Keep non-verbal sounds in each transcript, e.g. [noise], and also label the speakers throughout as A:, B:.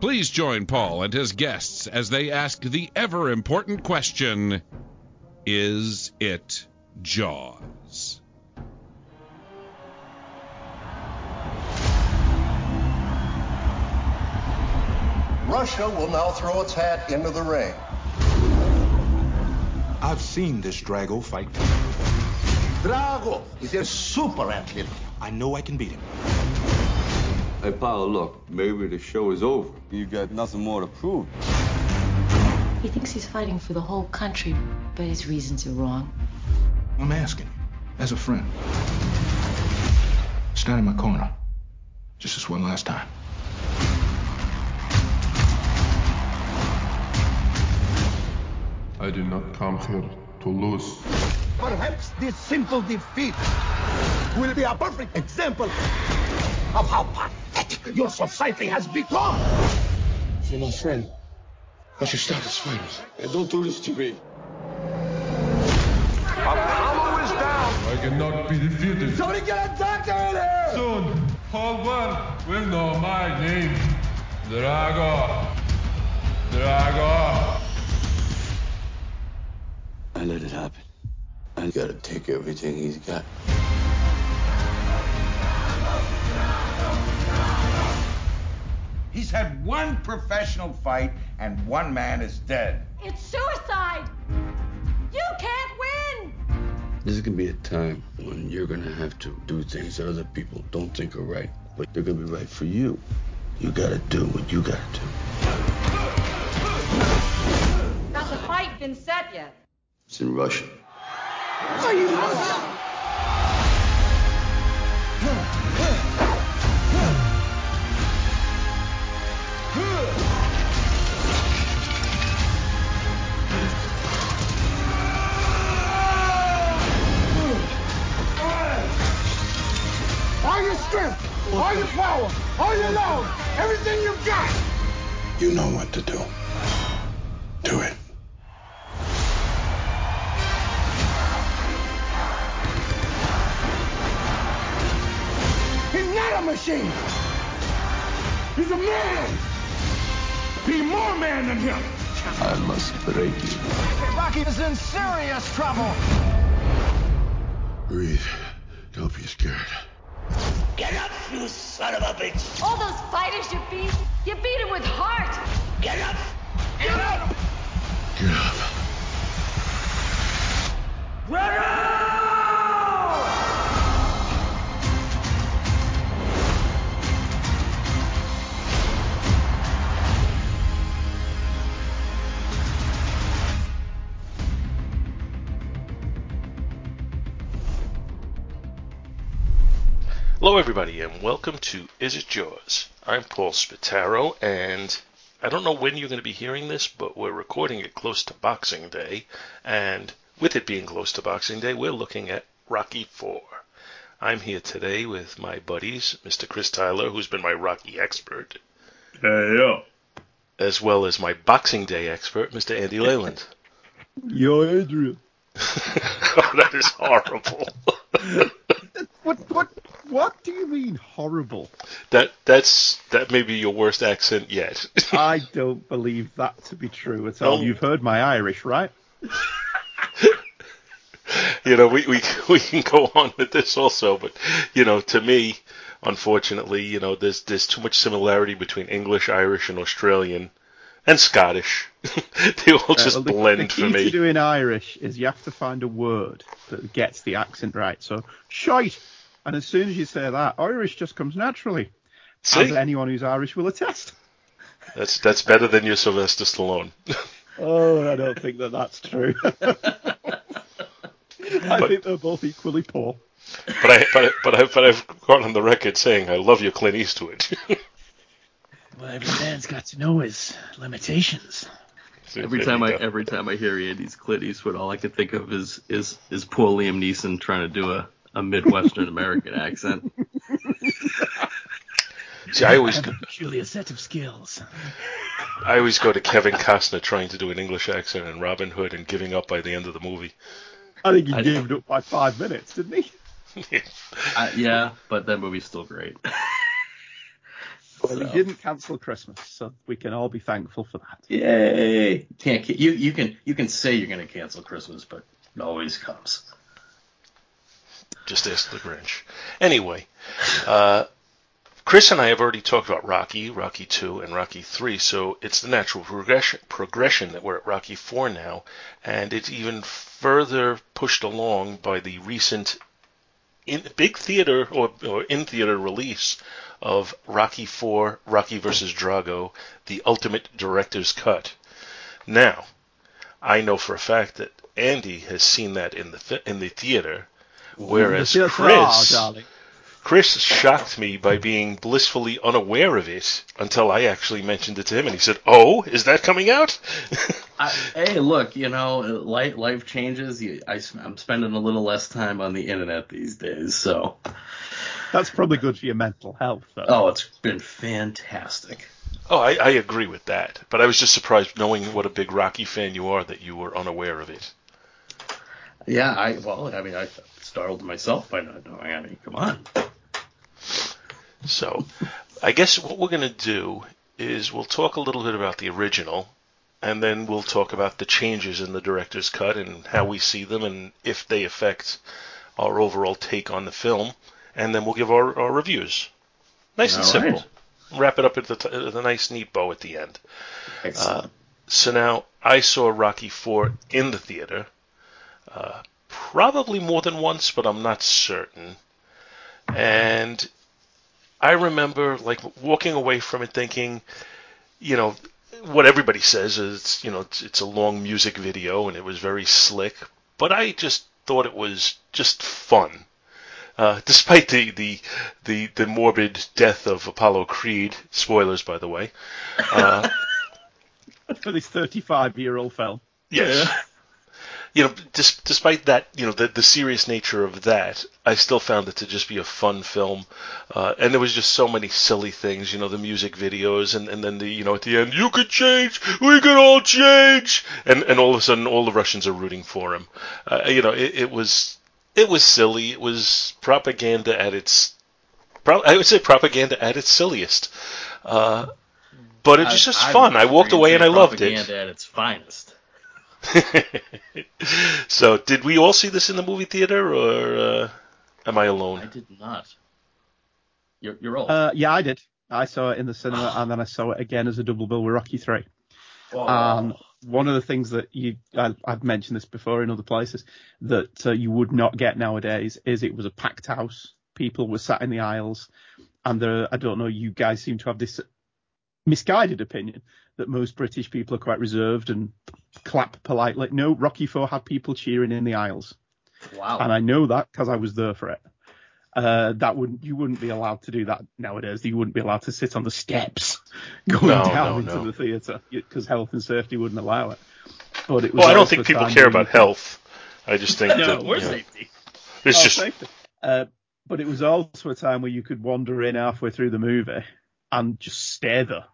A: Please join Paul and his guests as they ask the ever important question Is it Jaws?
B: Russia will now throw its hat into the ring.
C: I've seen this Drago fight.
B: Drago is a super athlete.
C: I know I can beat him.
D: Hey, Apollo, look, maybe the show is over. You've got nothing more to prove.
E: He thinks he's fighting for the whole country, but his reasons are wrong.
C: I'm asking you, as a friend. Stand in my corner. Just this one last time.
F: I did not come here to lose.
B: Perhaps this simple defeat will be a perfect example of how pathetic your society has become.
C: You're my friend. I should stop this fight.
D: Hey, don't do this to me.
B: Apollo is down.
F: I cannot be defeated.
B: Somebody get a doctor in here.
F: Soon, whole world will know my name. Drago. Drago.
D: I let it happen. I gotta take everything he's got.
G: He's had one professional fight and one man is dead.
H: It's suicide! You can't win!
D: This is gonna be a time when you're gonna have to do things that other people don't think are right, but they're gonna be right for you. You gotta do what you gotta do.
H: Has the fight been set yet?
D: It's in Russian.
B: Are you All your power, all your love, everything you've got.
C: You know what to do. Do it.
B: He's not a machine. He's a man. Be more man than him.
D: I must break you.
B: Rocky is in serious trouble.
D: Breathe. Don't be scared.
B: Get up, you son of a bitch.
H: All those fighters you beat, you beat them with heart!
B: Get up. Get up.
D: Get up.
I: Hello, everybody, and welcome to Is It Jaws? I'm Paul Spataro, and I don't know when you're going to be hearing this, but we're recording it close to Boxing Day, and with it being close to Boxing Day, we're looking at Rocky 4. I'm here today with my buddies, Mr. Chris Tyler, who's been my Rocky expert,
F: Hey, yo.
I: as well as my Boxing Day expert, Mr. Andy Leyland. [laughs]
J: Yo, Adrian. [laughs]
I: oh, that is horrible. [laughs]
J: What what what do you mean horrible?
I: that that's that may be your worst accent yet. [laughs]
J: I don't believe that to be true at all.
I: Oh.
J: You've heard my Irish, right? [laughs]
I: you know, we, we [laughs] we can go on with this also, but you know, to me, unfortunately, you know, there's there's too much similarity between English, Irish, and Australian, and Scottish. they all just
J: Uh, well, the,
I: blend
J: the key
I: for me.
J: to doing Irish is you have to find a word that gets the accent right. So shite, and as soon as you say that, Irish just comes naturally,
I: See,
J: as anyone who's Irish will attest.
I: that's that's better than your Sylvester Stallone. [laughs]
J: Oh, I don't think that that's true. [laughs] I think they're both equally poor.
I: But I but I, but I but I've gone on the record saying I love your Clint Eastwood. [laughs]
J: Well, every man's got to know his limitations.
K: Every time I
I: go.
K: every time I hear Andy's Clint Eastwood, all I can think of is is is poor Liam Neeson trying to do a, a Midwestern American accent.
I: See, I always
J: have a peculiar set of skills.
I: I always go to Kevin Costner trying to do an English accent in Robin Hood and giving up by the end of the movie.
J: I think he
K: I-
J: gave it up by five minutes, didn't he? [laughs]
K: I, yeah, but that movie's still great. [laughs]
J: Well, he didn't cancel Christmas, so we can all be thankful for that.
K: Yay! Can't you you can you can say you're gonna cancel Christmas, but it always comes.
I: Just ask the Grinch. Anyway, uh, Chris and I have already talked about Rocky, Rocky 2, and Rocky 3, so it's the natural progression, progression that we're at Rocky 4 now, and it's even further pushed along by the recent in big theater or, or in theater release of Rocky 4, Rocky vs. Drago, the ultimate director's cut. Now, I know for a fact that Andy has seen that in the th- in the theater, whereas
J: Oh,
I: Chris
J: darling.
I: Chris shocked me by being blissfully unaware of it until I actually mentioned it to him, and he said, "Oh, is that coming out?" [laughs]
K: I, hey, look, you know, life life changes. You, I, am spending a little less time on the internet these days, so
J: That's probably good for your mental health, though.
K: oh, it's been fantastic.
I: oh, I, I agree with that, but I was just surprised, knowing what a big Rocky fan you are, that you were unaware of it.
K: Yeah, I well, I mean, I startled myself by not knowing. I mean, come on.
I: So, I guess what we're going to do is we'll talk a little bit about the original, and then we'll talk about the changes in the director's cut and how we see them and if they affect our overall take on the film, and then we'll give our, our reviews. Nice and
K: All
I: simple.
K: right.
I: Wrap it up at the t- with a nice neat bow at the end.
K: Excellent.
I: So now I saw Rocky Four in the theater, uh, probably more than once, but I'm not certain. And I remember like walking away from it thinking, you know, what everybody says is, you know, it's, it's a long music video and it was very slick, but I just thought it was just fun. Uh, [laughs] despite the, the, the, the morbid death of Apollo Creed, spoilers by the way, uh, [laughs]
J: For this 35 year old film.
I: Yes. You know, dis- despite that, you know, the, the serious nature of that, I still found it to just be a fun film. Uh, and there was just so many silly things, you know, the music videos, and, and then the, you know, at the end, you could change, we could all change, and and all of a sudden, all the Russians are rooting for him. Uh, you know, it, it was it was silly. It was propaganda at its, pro- I would say propaganda at its silliest. Uh, but it was just
K: I- I
I: fun. I walked away
K: and
I: and I loved it.
K: propaganda at its finest. [laughs]
I: so, did we all see this in the movie theater, or uh, am I alone?
K: I did not. You're, you're old.
J: Uh, yeah, I did. I saw it in the cinema [sighs] and then I saw it again as a double bill with Rocky 3.
K: Oh.
J: Um, one of the things that you, I, I've mentioned this before in other places, that uh, you would not get nowadays is it was a packed house. People were sat in the aisles, and there, I don't know, you guys seem to have this misguided opinion that most British people are quite reserved and clap politely. No, Rocky 4 had people cheering in the aisles,
K: wow.
J: and I know that because I was there for it. Uh, that wouldn't you wouldn't be allowed to do that nowadays. You wouldn't be allowed to sit on the steps [laughs] going
I: No,
J: down
I: no,
J: into
I: no.
J: the theatre because health and safety wouldn't allow it. But it was
I: Well, I don't think people care
J: when
I: about health. I just think [laughs]
K: no,
I: that
K: we're
I: you know,
K: safety.
I: it's
J: Oh,
I: just
J: safety. Uh, but it was also a time where you could wander in halfway through the movie and just stare there.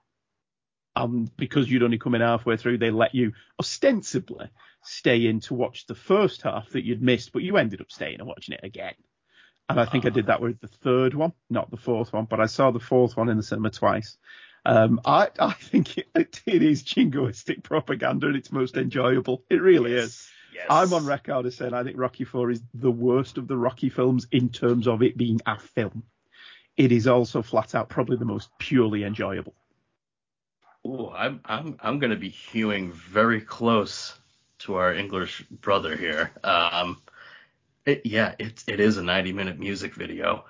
J: Um, because you'd only come in halfway through, they let you ostensibly stay in to watch the first half that you'd missed, but you ended up staying and watching it again. And I think I did that with the third one, not the fourth one, but I saw the fourth one in the cinema twice. Um, I, I think [laughs] it, it is jingoistic propaganda and it's most enjoyable. It really
K: Yes.
J: is.
K: Yes.
J: I'm on record as saying I think Rocky Four is the worst of the Rocky films in terms of it being a film. It is also flat out probably the most purely enjoyable.
K: Ooh, I'm I'm I'm gonna be hewing very close to our English brother here. Um, it, yeah, it it is a 90 minute music video.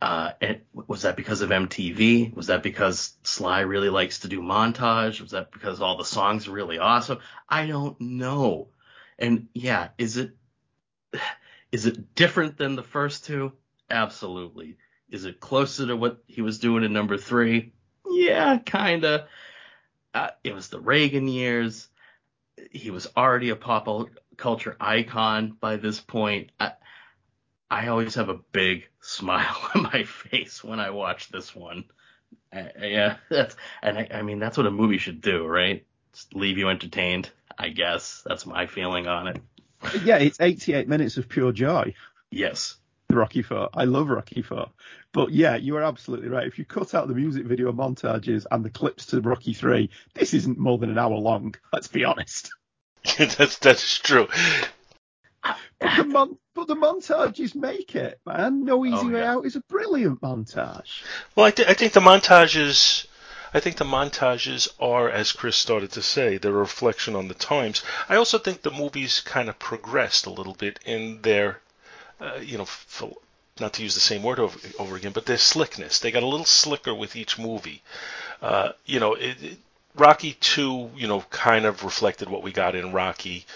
K: Uh, was that because of MTV? Was that because Sly really likes to do montage? Was that because all the songs are really awesome? I don't know. And yeah, is it is it different than the first two? Absolutely. Is it closer to what he was doing in number three? Yeah, kinda. Uh, it was the Reagan years. He was already a pop culture icon by this point. I, I always have a big [laughs] smile on my face when I watch this one. Uh, yeah, [laughs] that's and I, I mean that's what a movie should do, right? Just leave you entertained. I guess that's my feeling on it.
J: Yeah, it's 88 minutes of pure joy.
K: Yes.
J: The Rocky Four. I love Rocky Four. But yeah, you are absolutely right. If you cut out the music video montages and the clips to Rocky Three, this isn't more than an hour long. Let's be honest. [laughs] [laughs]
I: that's that's true.
J: But the, mon- but the montages make it, man. No oh, Easy
K: Oh,
J: Way
K: yeah.
J: Out is a brilliant montage.
I: Well, I, th- I think the montages, I think the montages are, as Chris started to say, they're a reflection on the times. I also think the movies kind of progressed a little bit in their, uh, you know, f- not to use the same word over, over again, but their slickness. They got a little slicker with each movie. Uh, you know, it, it, Rocky 2, you know, kind of reflected what we got in Rocky.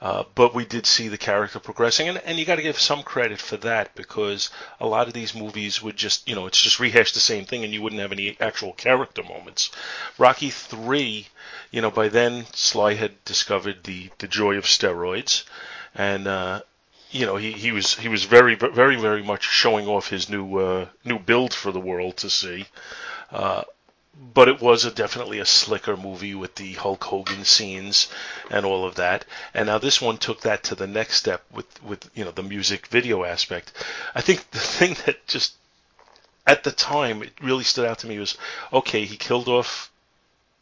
I: Uh, but we did see the character progressing, and, and you got to give some credit for that because a lot of these movies would just, you know, it's just rehash the same thing, and you wouldn't have any actual character moments. Rocky three, you know, by then Sly had discovered the the joy of steroids, and uh, you know he, he was he was very very very much showing off his new uh, new build for the world to see. Uh, but it was a, definitely a slicker movie with the Hulk Hogan scenes and all of that. And now this one took that to the next step with with you know the music video aspect. I think the [laughs] thing that just at the time it really stood out to me was okay, he killed off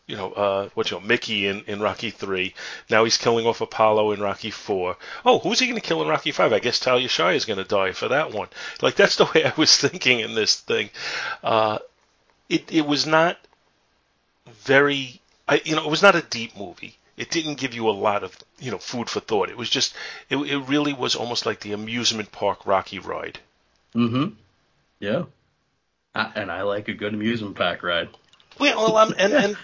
I: you know, uh, what you know, Mickey in, in Rocky three. Now he's killing off Apollo in Rocky four. Oh, who's he going to kill in Rocky five? I guess Talia Shire is going to die for that one. Like that's the way [laughs] I was thinking in this thing. Uh, it it was not very, I, you know, it was not a deep movie. It didn't give you a lot of you know food for thought. It was just, it it really was almost like the amusement park Rocky ride.
K: Mm-hmm. Yeah. I, and I like a good amusement park ride.
I: Well, I'm and, and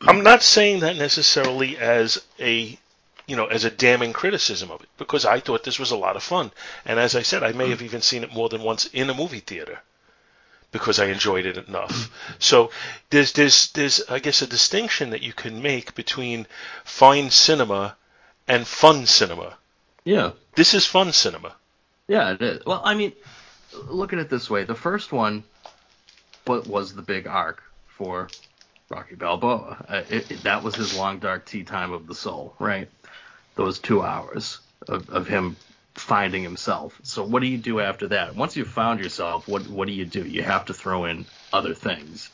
I: I'm not saying that necessarily as a you know as a damning criticism of it because I thought this was a lot of fun, and as I said, I may have even seen it more than once in a movie theater because I enjoyed it enough. So there's there's there's I guess a distinction that you can make between fine cinema and fun cinema.
K: Yeah.
I: This is fun cinema.
K: Yeah, it is. Well, I mean, look at it this way: the first one, what was the big arc for Rocky Balboa? Uh, it, it, that was his long dark tea time of the soul, right? Those two hours of, of him finding himself. So what do you do after that? Once you've found yourself, what what do you do? You have to throw in other things,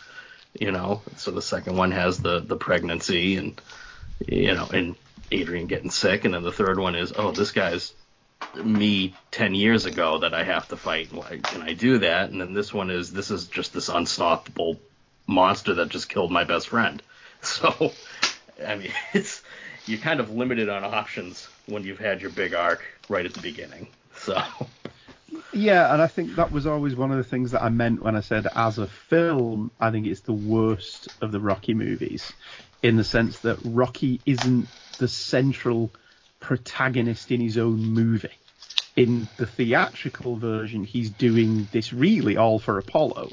K: you know. So the second one has the the pregnancy and you know and Adrian getting sick, and then the third one is oh this guy's me 10 years ago that I have to fight. Why can I do that? And then this one is this is just this unstoppable monster that just killed my best friend. [laughs] So, I mean, [laughs] it's you're kind of limited on options when you've had your big arc right at the beginning. So,
J: Yeah, and I think that was always one of the things that I meant when I said as a film, I think it's the worst of the Rocky movies in the sense that Rocky isn't the central protagonist in his own movie. In the theatrical version, he's doing this really all for Apollo,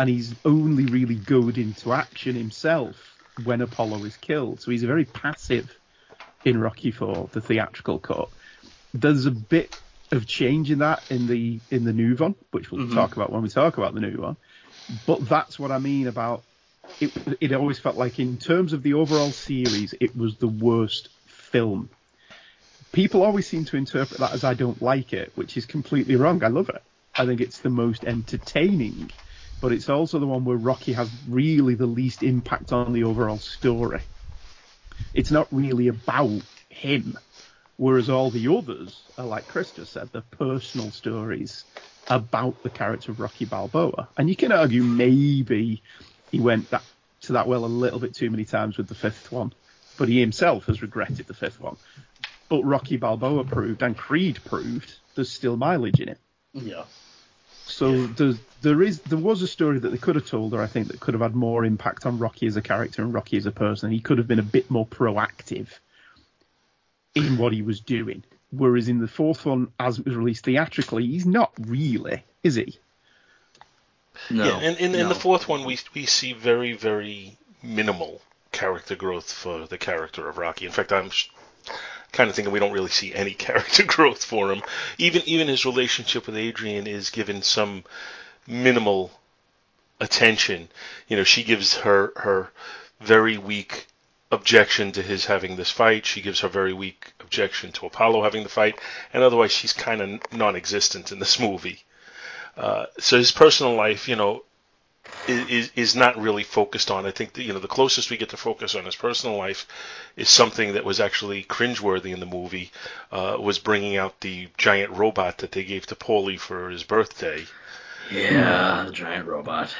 J: and he's only really goad into action himself when Apollo is killed. So he's very passive in Rocky Four, the theatrical cut. There's a bit of change in that in the in the new one, which we'll
K: Mhm.
J: talk about when we talk about the new one. But that's what I mean about it. It always felt like, in terms of the overall series, it was the worst film people always seem to interpret that as I don't like it, which is completely wrong. I love it. I think it's the most entertaining, but it's also the one where Rocky has really the least impact on the overall story. It's not really about him, whereas all the others are like Chris just said, the personal stories about the character of Rocky Balboa. And you can argue maybe he went that, to that well a little bit too many times with the fifth one, but he himself has regretted the fifth one. But Rocky Balboa proved and Creed proved there's still mileage in it.
K: Yeah.
J: So yeah. there's, there is there was a story that they could have told her, I think, that could have had more impact on Rocky as a character and Rocky as a person. He could have been a bit more proactive in what he was doing. Whereas in the fourth one, as it was released theatrically, he's not really, is he?
I: No. Yeah, and in, no. in the fourth one, we we see very very minimal character growth for the character of Rocky. In fact, I'm kind of thinking we don't really see any [laughs] character growth for him. Even even his relationship with Adrian is given some minimal attention. You know, she gives her her very weak objection to his having this fight. She gives her very weak objection to Apollo having the fight, and otherwise she's kind of non-existent in this [laughs] movie. Uh, so his personal life, you know, is is not really focused on. I think that, you know the closest we get to focus on his personal life is something that was actually cringeworthy in the movie. Uh, was bringing out the giant robot that they gave to Paulie for his birthday.
K: Yeah, the giant robot.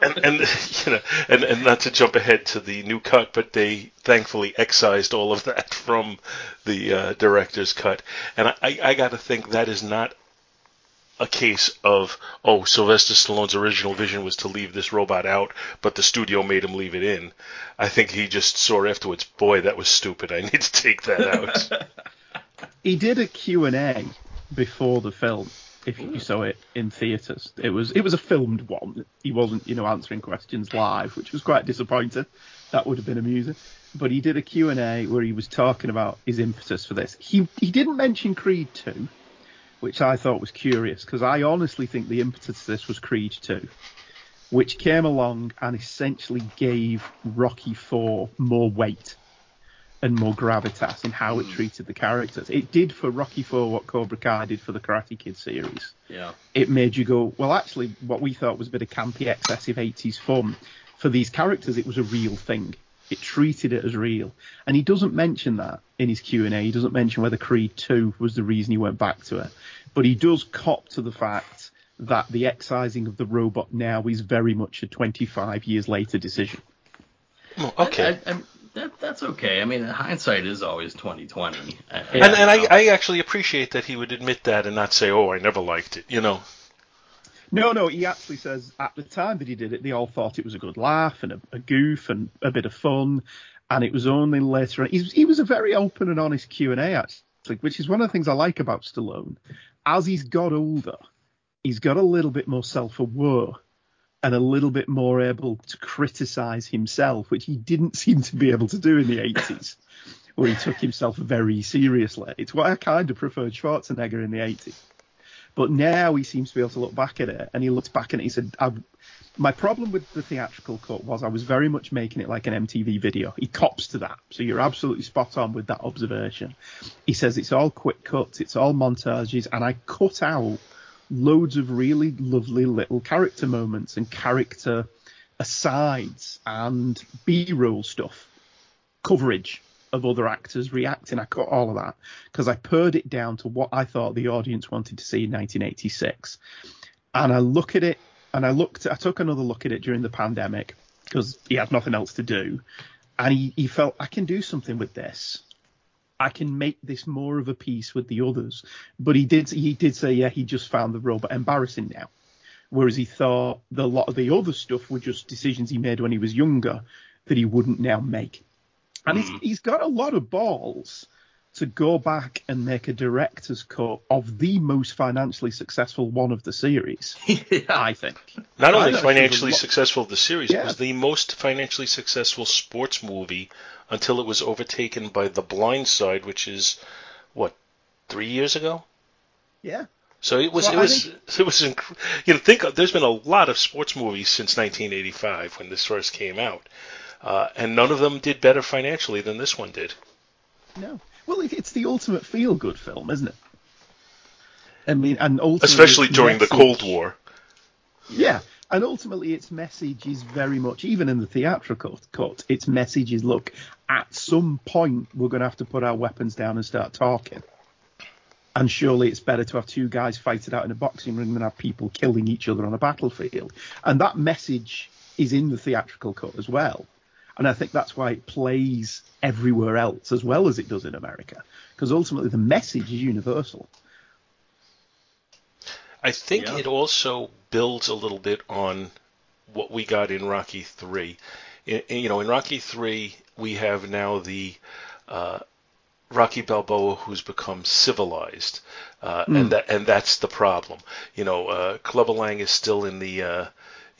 I: and and you know and, and not to jump ahead to the new cut, but they thankfully excised all of that [laughs] from the uh, director's cut. And I, I, I got to think that is not a case of oh Sylvester Stallone's original vision was to leave this robot out, but the studio made him leave it in. I think he just saw afterwards, boy, that was stupid. I [laughs] need to take that out. [laughs]
J: he did a Q&A before the film if you saw it in theaters. It was it was a filmed one. He wasn't, you know, answering questions live, which was quite disappointing. That would have been amusing. But he did a Q&A where he was talking about his impetus for this. He he didn't mention Creed 2 which I thought was curious because I honestly think the impetus to this was Creed 2, which came along and essentially gave Rocky 4 more weight and more gravitas in how it hmm. treated the characters. It did for Rocky 4 what Cobra Kai did for the Karate Kid series.
K: Yeah.
J: It made you go, well, actually, what we thought was a bit of campy, excessive 80s fun. For these characters, it was a real thing. It treated it as real, and he doesn't mention that in his Q and A. He doesn't mention whether Creed Two was the reason he went back to it, but he does cop to the fact that the excising of the robot now is very much a 25 years later decision.
I: okay.
K: I, I, that, that's okay. I mean, hindsight is always 2020.
I: and, and I, I actually appreciate that he would admit that and not say, "Oh, I never liked it," you know.
J: No, no, he actually says at the time that he did it, they all thought it was a good laugh and a, a goof and a bit of fun, and it was only later. He, he was a very open and honest Q and A actually, which is one of the things I like about Stallone. As he's got older, he's got a little bit more self-aware and a little bit more able to criticize himself, which he didn't [laughs] seem to be able to do in the 80s, where he took himself very seriously. It's what I kind of preferred Schwarzenegger in the 80s. But now he seems to be able to look back at it, and he looks back it. He said, "My problem with the theatrical cut was I was very much making it like an MTV video." He cops to that, so you're absolutely spot on with that observation. He says it's all quick cuts, it's all montages, and I cut out loads of really lovely little character moments and character asides and B-roll stuff, coverage of other actors reacting. I cut all of that because I pared it down to what I thought the audience wanted to see in 1986. And I look at it, and I looked, I took another look at it during the pandemic because he had nothing else to do, and he, he felt I can do something with this. I can make this more of a piece with the others. But he did, he did say, yeah, he just found the robot embarrassing now. Whereas he thought the, lot of the other stuff were just decisions he made when he was younger that he wouldn't now make. And he's, hmm. he's got a lot of balls to go back and make a director's cut of the most financially successful one of the series. [laughs] yeah. I think.
I: Not only financially successful of the series, yeah. it was the most financially successful sports movie until it was overtaken by The Blind Side, which is what three years ago.
J: Yeah.
I: So it was. So it was. Think... [laughs] It was. Inc- you know, think there's been a lot of sports movies since 1985 when this first came out uh, and none of them did better financially than this one did.
J: No, Well, it's the ultimate feel-good film, isn't it? I mean, and
I: Especially during the Cold War.
J: Yeah, and ultimately, its message is very much, even in the theatrical cut, its message is: look, at some point, we're going to have to put our weapons down and start talking. And surely it's better to have two guys fight it out in a boxing ring than have people killing each other on a battlefield. And that message is in the theatrical cut as well. And I think that's why it plays everywhere else as well as it does in America. Because ultimately the message is universal.
I: I think it also builds a little bit on what we got in Rocky Three. In, in- you know, in Rocky Three, we have now the uh, Rocky Balboa who's become civilized, uh,
L: Mm.
I: and that and that's the problem. You know, uh, Clubber Lang is still in the uh,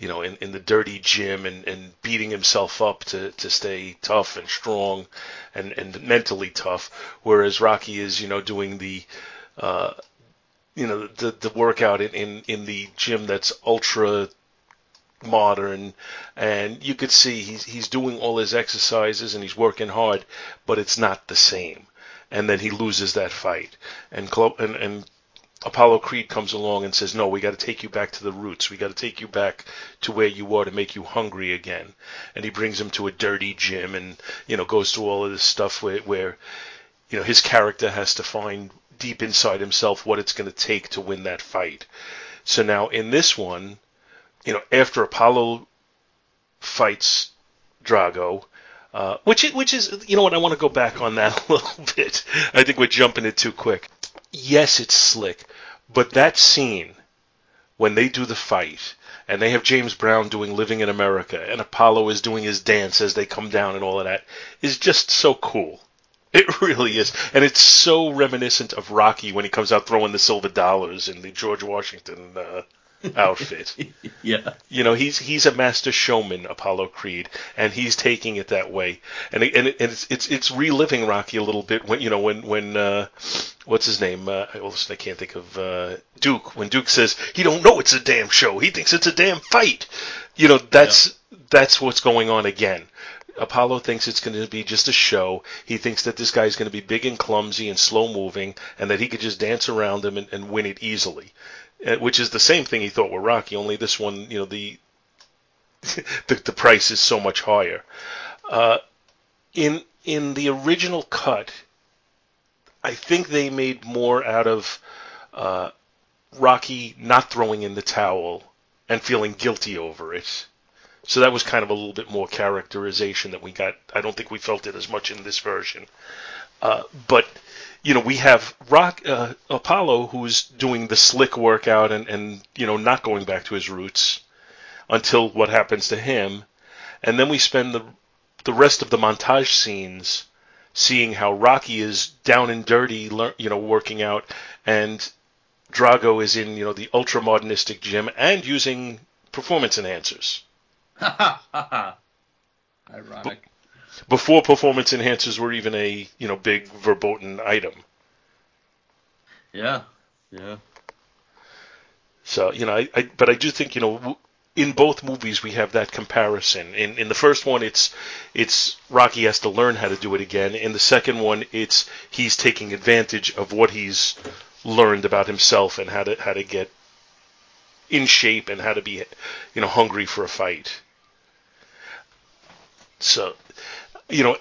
I: you know in, in the dirty gym and, and beating himself up to, to stay tough and strong and, and mentally tough, whereas Rocky is you know doing the uh, you know the the workout in, in, in the gym that's ultra modern. And you could see he's he's doing all his exercises and he's working hard but it's not the same. And then he loses that fight. And Clo- and, and Apollo Creed comes along and says no we got to take you back to the roots we got to take you back to where you were to make you hungry again and he brings him to a dirty gym and you know goes through all of this stuff where where you know his character has to find deep inside himself what it's going to take to win that fight so now in this one you know, after Apollo fights Drago, uh, which which is, you know what, I want to go back on that [laughs] a little bit. I think we're jumping it too quick. Yes, it's slick, but that scene when they do the fight and they have James Brown doing Living in America and Apollo is doing his dance as they come down and all of that is just so cool. It [laughs] really is. And it's so reminiscent of Rocky when he comes out throwing the silver dollars in the George Washington uh, outfit. [laughs]
K: Yeah.
I: You know, he's he's a master showman, Apollo Creed, and he's taking it that way. And and, it, and it's it's it's reliving Rocky a little bit when you know when when uh, what's his name? Uh, I almost- I can't think of uh, Duke. When Duke says he don't know it's a damn show, he thinks it's a damn fight. You know, that's that's what's going on again. Apollo thinks it's going to be just a show. He thinks that this guy's going to be big and clumsy and slow moving, and that he could just dance around him and, and win it easily. Uh, which is the same thing he thought with Rocky, only this one, you know, the [laughs] the, the price is so much higher. Uh, in in the original cut, I think they made more out of uh, Rocky not throwing in the towel and feeling guilty over it. So that was kind of a little bit more characterization that we got. I don't think we felt it as much in this version. Uh, but you know, we have Rock uh, Apollo who's doing the slick workout and, and you know not going back to his roots until what happens to him, and then we spend the the rest of the montage scenes seeing how Rocky is down and dirty, you know, working out, and Drago is in you know the ultra modernistic gym and using performance enhancers. [laughs]
K: Ironic.
I: Before performance enhancers were even a you know big verboten item.
K: Yeah. Yeah.
I: So you know, I, I but I do think you know in both movies we have that comparison. In in the first one, it's it's Rocky has to learn how to do it again. In the second one, it's he's taking advantage of what he's learned about himself and how to how to get in shape and how to be you know hungry for a fight. So you know.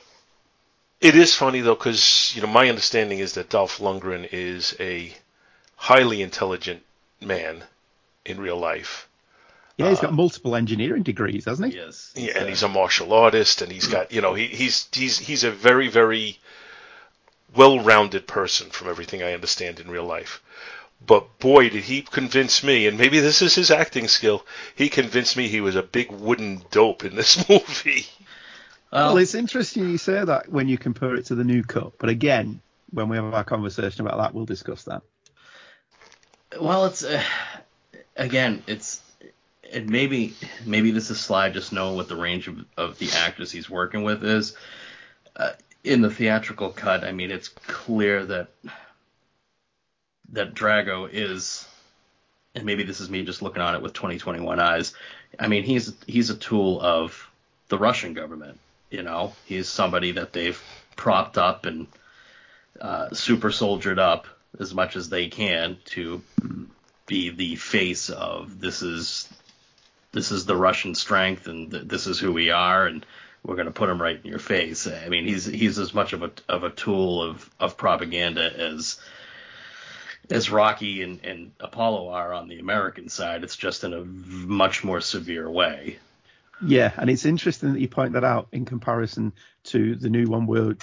I: It is funny though, because you know my understanding is that Dolph Lundgren is a highly intelligent man in real life.
J: Yeah, he's got uh, multiple engineering degrees, hasn't he?
K: Yes.
I: Yeah, and he's a martial artist, and he's got you know he, he's he's he's a very very well-rounded person from everything I understand in real life. But boy, did he convince me, and maybe this is his acting skill. He convinced me he was a big wooden dope in this [laughs] movie.
J: Well, it's interesting you say that when you compare it to the new cut. But again, when we have our conversation about that, we'll discuss that.
K: Well, it's uh, again, it's and maybe maybe this is Sly just knowing what the range of, of the actors he's working with is. Uh, in the theatrical cut, I mean, it's clear that that Drago is, and maybe this is me just looking on it with 2021 eyes. I mean, he's he's a tool of the Russian government. You know, he's somebody that they've propped up and uh, super soldiered up as much as they can to be the face of this is this is the Russian strength and th- this is who we are and we're going to put him right in your face. I mean, he's he's as much of a of a tool of of propaganda as as Rocky and, and Apollo are on the American side. It's just in a much more severe way.
J: Yeah, and it's interesting that you point that out in comparison to the new one where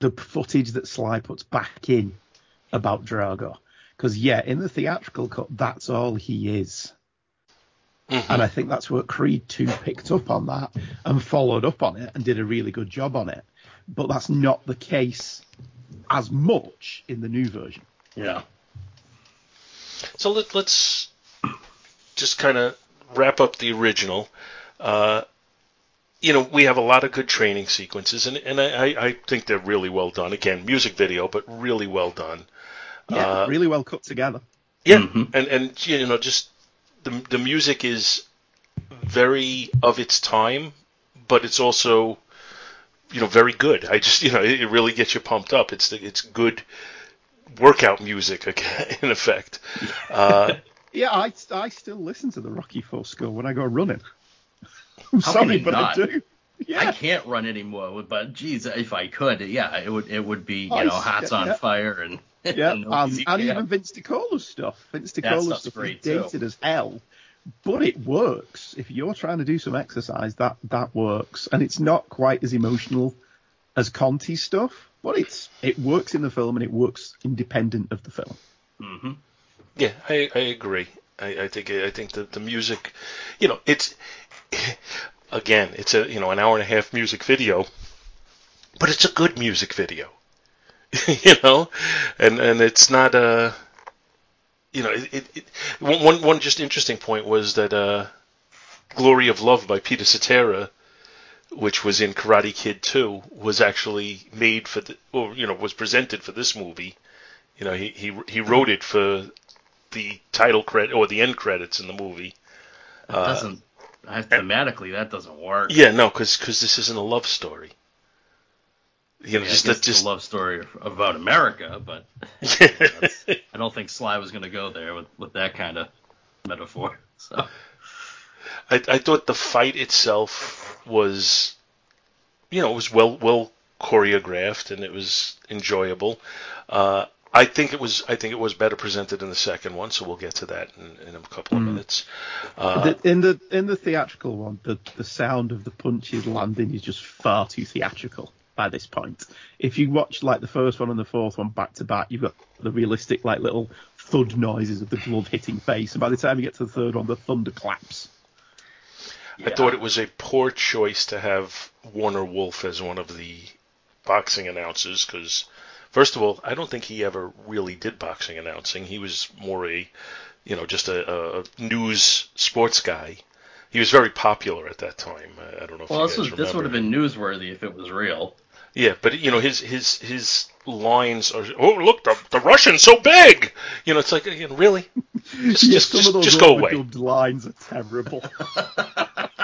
J: the footage that Sly puts back in about Drago. Because, yeah, in the theatrical cut, that's all he is. Mm-hmm. And I think that's what Creed 2 picked up on that and followed up on it and did a really good job on it. But that's not the case as much in the new version.
K: Yeah.
I: So let, us just kind of wrap up the original. Uh, you know, we have a lot of good training sequences, and, and I, I think they're really well done. Again, music video, but really well done.
J: Yeah, uh, really well cut together.
I: Yeah, mm-hmm. and and you know, just the the music is very of its time, but it's also you know very good. I just [laughs] you know it, really gets you pumped up. It's it's good workout music [laughs] in effect. Uh, [laughs]
J: yeah, I, I still listen to the Rocky Four score when I go running. I'm How sorry, but not? I do.
K: Yeah. I can't run anymore, but geez, if I could, yeah, it would it would be you I, know hats yeah, on yeah. fire and [laughs]
J: yeah, and, um, and even Vince DiCola's stuff. Vince DiCola's stuff is dated too. as hell, but it works. If you're trying to do some exercise, that that works, and it's not quite as emotional as Conti's stuff, but it's it works in the film and it works independent of the film.
K: Mm-hmm.
I: Yeah, I, I agree. I, I think I think that the music, you know, it's [laughs] again, it's a you know an hour and a half music video, but it's a good music video, [laughs] you know, and and it's not a, you know, it, it, it one one just interesting point was that uh, "Glory of Love" by Peter Cetera, which was in Karate Kid 2, was actually made for the, or you know, was presented for this movie. You know, he he he wrote it for the title credit or the end credits in the movie.
K: It doesn't uh, thematically that doesn't work.
I: Yeah, no, because this isn't a love story.
K: You know, yeah, just, just a love story about America, but [laughs] you know, I don't think Sly was going to go there with, with that kind of metaphor. [laughs] So
I: I, I thought the fight itself was, you know, it was well well choreographed and it was enjoyable. Uh, I think it was. I think it was better presented in the second one, so we'll get to that in, in a couple of mm. minutes.
J: Uh, in the in the theatrical one, the the sound of the punches landing is just far too theatrical by this point. If you watch like the first one and the fourth one back to back, you've got the realistic like little thud noises of the glove hitting face, and by the time you get to the third one, the thunder claps.
I: Yeah. I thought it was a poor choice to have Warner Wolf as one of the boxing announcers because First of all, I don't think he ever really did boxing announcing. He was more a, you know, just a, a news sports guy. He was very popular at that time. I don't know if well, this,
K: remember. this would have been newsworthy if it was real.
I: Yeah, but you know his his his lines are oh look the the Russian's so big you know it's like you know, really [laughs]
J: just just, just, just go away. Lines are terrible.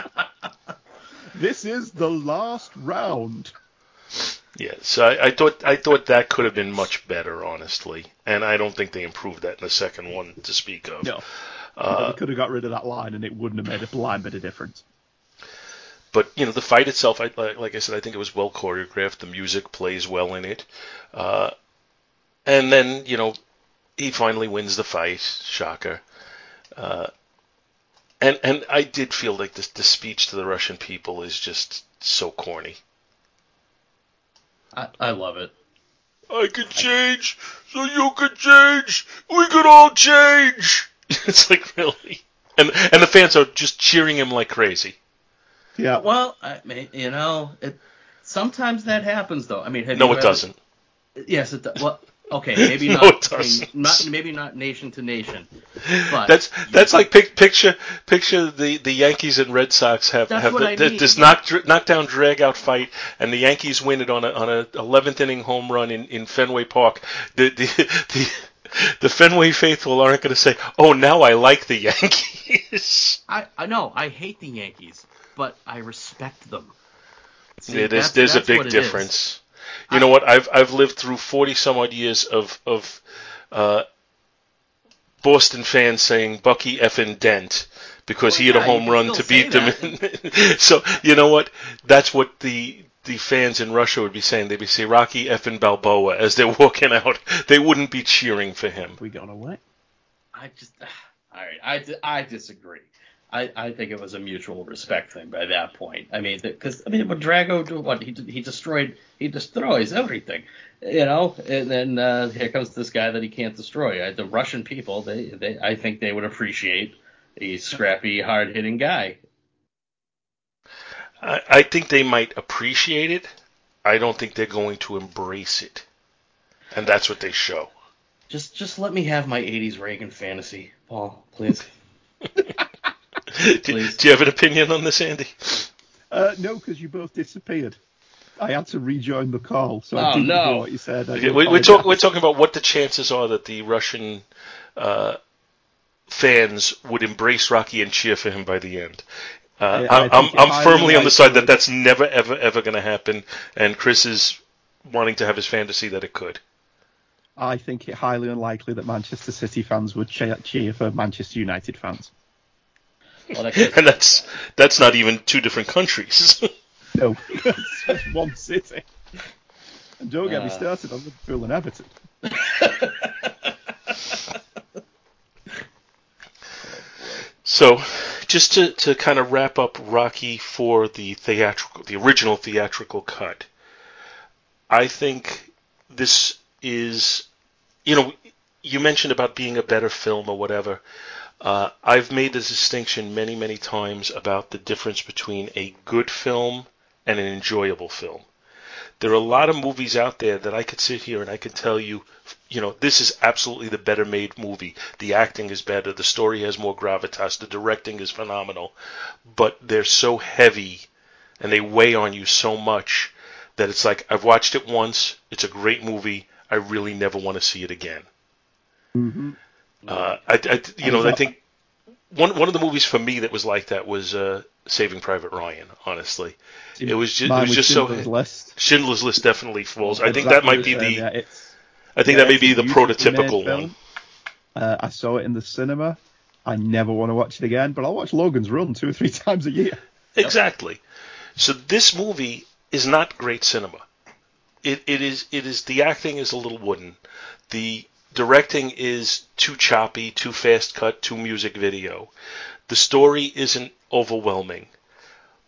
J: [laughs] this is the last round.
I: Yeah, so I, I, thought I thought that could have been much better, honestly, and I don't think they improved that in the second one to speak of.
J: No, uh, they could have got rid of that line, and it wouldn't have made a blind bit of difference.
I: But you know, the fight itself, I, like I said, I think it was well choreographed. The music plays well in it, uh, and then you know, he finally wins the fight. Shocker. Uh, and and I did feel like the the speech to the Russian people is just so corny.
K: I, I love it.
I: I can change, so you can change. We can all change. [laughs] it's like really, and and the fans are just cheering him like crazy.
J: Yeah.
K: Well, I mean, you know, it sometimes that happens though. I mean,
I: no, it ever, doesn't.
K: Yes, it does. Well, Okay, [laughs] maybe no, not, I mean, not maybe not nation to nation, but
I: that's that's like pic, picture picture the, the Yankees and Red Sox have have the, the, this knock knockdown drag out fight, and the Yankees win it on a on a 11th inning home run in, in Fenway Park. The the, [laughs] the the Fenway faithful aren't going to say, "Oh, now I like the [laughs] Yankees."
K: I I know I hate the Yankees, but I respect them.
I: See, yeah, there's there's a big difference. You know what? I've I've lived through forty some odd years of of uh, Boston fans saying Bucky effing Dent because
K: Well,
I: he had a
K: yeah, you
I: home run to beat them. [laughs] so you know what? That's what the the fans in Russia would be saying. They'd be saying Rocky effing Balboa as they're [laughs] walking out. They wouldn't be cheering for him.
J: We gone away.
K: I just, [sighs] all right, I, I disagree. I, I think it was a mutual respect thing by that point. I mean, because I mean, what Drago do? What he he destroyed? He destroys everything, you know. And then uh, here comes this guy that he can't destroy. Uh, the Russian people, they, they, I think they would appreciate a scrappy, hard hitting guy.
I: I, I think they might appreciate it. I don't think they're going to embrace it, and that's what they show.
K: Just just let me have my '80s Reagan fantasy, Paul, please. [laughs] [laughs]
I: do, do you have an opinion on this, Andy?
J: Uh, no, because you both disappeared. I had to rejoin the call, so
K: Oh,
J: I didn't
K: no.
J: hear what you said.
I: Okay, we, we're, talk, we're talking about what the chances are that the Russian uh, fans would embrace Rocky and cheer for him by the end. Uh,
J: I- I
I: I,
J: think
I: I'm, I'm firmly on the side that that's never, ever, ever going to happen, and Chris is wanting to have his fantasy that it could.
J: I think it highly unlikely that Manchester City fans would cheer, cheer for Manchester United fans.
K: Well, that [laughs]
I: And that's that's not even two different countries. [laughs]
J: No, [laughs] it's just one city. And don't get me
K: Uh.
J: started on Liverpool and Everton.
I: So, just to, to kind of wrap up Rocky for the theatrical, the original theatrical cut, I think this is, you know, you mentioned about being a better film or whatever. Uh, I've made the distinction many, many times about the difference between a good film and an enjoyable film. There are a lot of movies out there that I could sit here and I could tell you, you know, this is absolutely the better made movie. The acting is better, the story has more gravitas, the directing is phenomenal, but they're so heavy and they weigh on you so much that it's like I've watched it once, it's a great movie, I really never want to see it again.
J: Mm-hmm.
I: Uh, I, I, you know, I think one one of the movies for me that was like that was uh, Saving Private Ryan. Honestly, it was just, it
J: Mine
I: was
J: was
I: just
J: Schindler's
I: so.
J: List.
I: Schindler's List definitely falls. I think that might be
J: the yeah,
I: I think
J: yeah,
I: that may be the prototypical one.
J: Uh, I saw it in the cinema. I never want to watch it again, but I'll watch Logan's Run two or three [laughs] times a year.
I: Exactly. So this movie is not great cinema. It it is it is the acting is a little wooden. The directing is too choppy, too fast cut, too music video. The story isn't overwhelming.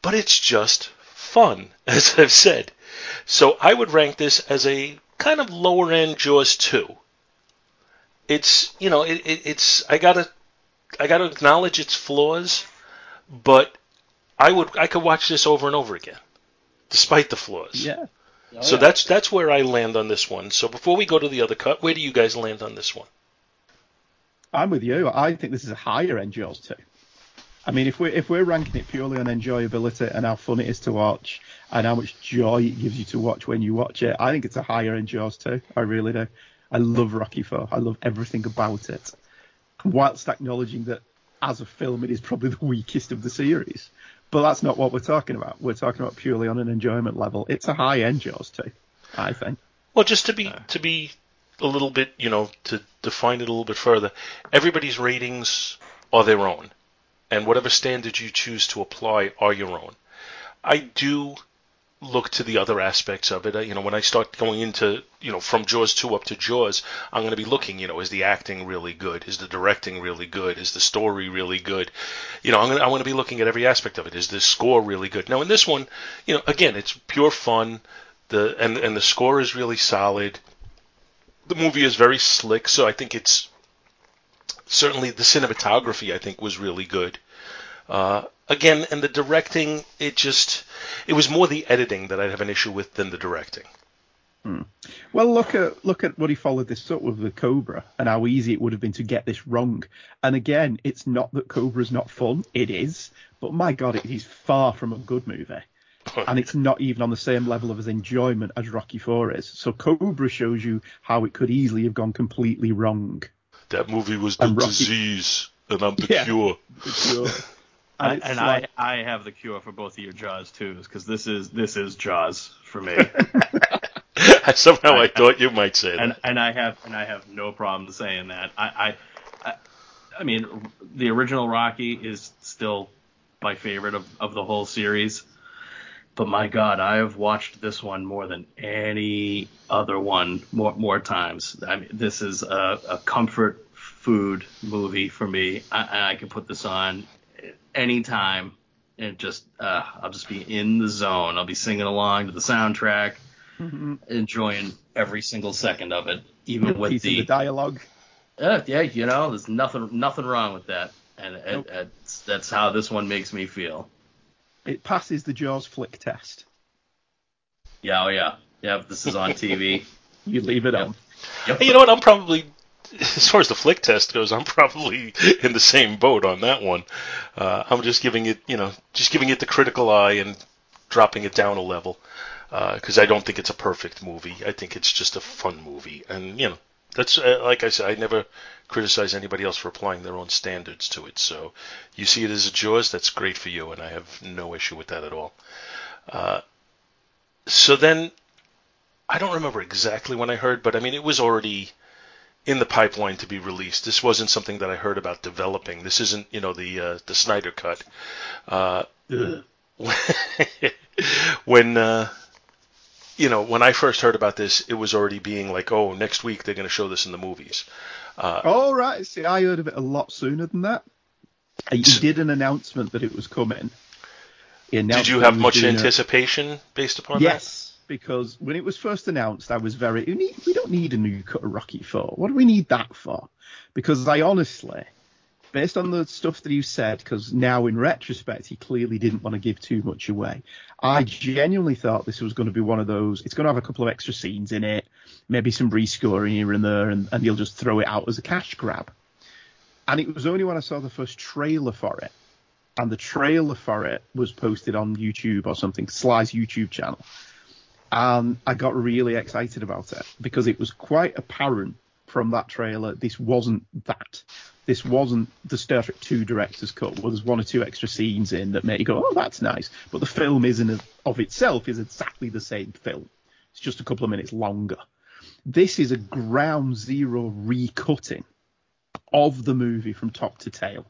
I: But it's just fun, [laughs] as I've said. So I would rank this as a kind of lower end Jaws 2. It's you know, it, it, it's I gotta I gotta acknowledge its flaws, but I would I could watch this over and over again, despite the flaws.
J: Yeah.
I: Oh, so that's that's where I land on this one. So before we go to the other cut, where do you guys land on this one?
J: I'm with you. I think this is a higher end Jaws 2. I mean, if we're if we're ranking it purely on enjoyability and how fun it is to watch and how much joy it gives you to watch when you watch it, I think it's a higher end Jaws 2. I really do. I love Rocky 4. I love everything about it. Whilst acknowledging that as a film, it is probably the [laughs] weakest of the series. But that's not what we're talking about. We're talking about purely on an enjoyment level. It's a high end Jaws 2, I think.
I: Well, just to be to be a little bit, you know, to define it a little bit further, everybody's ratings are their own, and whatever standards you choose to apply are your own. I do look to the other aspects of it. Uh, You know, when I start going into, you know, from Jaws 2 up to Jaws, I'm going to be looking, you know, is the acting really good? Is the directing really good? Is the story really good? You know, I'm going to, I want to be looking at every aspect of it. Is the score really good? Now, in this one, you know, again, it's pure fun. The and and the score is really solid. The movie is very slick, so I think it's certainly the cinematography. I think was really good. Uh, again, and the directing, it just it was more the editing that I'd have an issue with than the directing.
J: Hmm. Well, look at look at what he followed this up with the Cobra and how easy it would have been to get this wrong. And again, it's not that Cobra's not fun; it is. But my God, it is far from a good movie, [laughs] and it's not even on the same level of his enjoyment as Rocky Four is. So Cobra shows you how it could easily have gone completely wrong.
I: That movie was the
J: And Rocky-
I: disease, and I'm the [laughs]
J: Yeah.
I: cure.
J: The cure.
L: And, and I, I have the cure for both of your Jaws too, because this is this is Jaws for me. [laughs] [laughs]
I: Somehow I, I thought you might say
K: and,
I: that.
K: And I have and I have no problem saying that. I, I, I, I mean, the original Rocky is still my favorite of, of the whole series. But my God, I have watched this one more than any other one more more times. I mean, this is a, a comfort food movie for me. I, I can put this on anytime and just uh, I'll just be in the zone. I'll be singing along to the soundtrack, mm-hmm. enjoying every single second of it, even with the,
J: the, dialogue.
K: Uh, yeah, you know, there's nothing nothing wrong with that, and nope. it, that's how this one makes me feel.
J: It passes the Jaws flick test.
K: Yeah, oh yeah, yeah. This is on TV, [laughs]
J: you leave it yep. on.
I: Yep. You know what? I'm probably [laughs] as far as the flick test goes, I'm probably in the same boat on that one. Uh, I'm just giving it, you know, just giving it the critical eye and dropping it down a level because uh, I don't think it's a perfect movie. I think it's just a fun movie, and you know, that's uh, like I said, I never criticize anybody else for applying their own standards to it. So you see it as a Jaws, that's great for you, and I have no issue with that at all. Uh, so then, I don't remember exactly when I heard, but I mean, it was already in the pipeline to be released. This wasn't something that I heard about developing. This isn't, you know, the uh, the Snyder cut. Uh, [laughs] when uh, you know, when I first heard about this, it was already being like, oh, next week they're going to show this in the movies.
J: Uh, oh right, see, I heard of it a lot sooner than that. He did an announcement that it was coming.
I: Did you have much anticipation based upon
J: yes, that? Yes because when it was first announced, I was very, we, need, we don't need a new cut of Rocky Four. What do we need that for? Because I honestly, based on the stuff that you said, because now in retrospect, he clearly didn't want to give too much away. I genuinely thought this was going to be one of those. It's going to have a couple of extra scenes in it, maybe some rescoring here and there, and, and he'll just throw it out as a cash grab. And it was only when I saw the first trailer for it, and the trailer for it was posted on YouTube or something, Sly's YouTube channel, and I got really excited about it because it was quite apparent from that trailer this wasn't that. This wasn't the Star Trek 2 director's cut where there's one or two extra scenes in that make you go, oh, that's nice. But the film isn't of itself is exactly the same film. It's just a couple of minutes longer. This is a ground zero recutting of the movie from top to tail.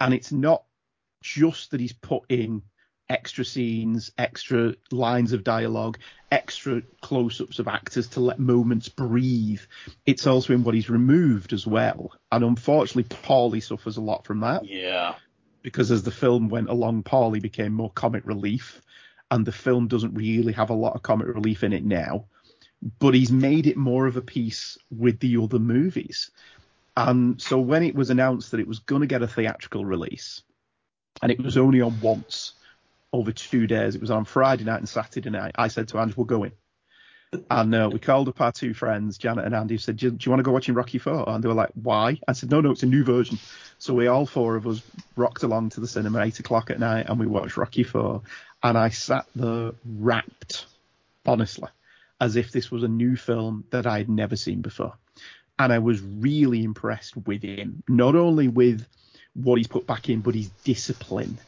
J: And it's not just that he's put in extra scenes, extra lines of dialogue, extra close ups of actors to let moments breathe. It's also in what he's removed as well. And unfortunately, Paulie suffers a lot from that.
K: Yeah.
J: Because as the film went along, Paulie became more comic relief. And the film doesn't really have a lot of comic relief in it now. But he's made it more of a piece with the other movies. And so when it was announced that it was going to get a theatrical release, and it was only on once, over two days. It was on Friday night and Saturday night. I said to Andy, we're going. And uh, we called up our two friends, Janet and Andy, said, do, do you want to go watching Rocky 4? And they were like, why? I said, no, no, it's a new version. So we all four of us rocked along to the cinema at 8 o'clock at night and we watched Rocky 4. And I sat there rapt, honestly, as if this was a new film that I had never seen before. And I was really impressed with him, not only with what he's put back in, but his discipline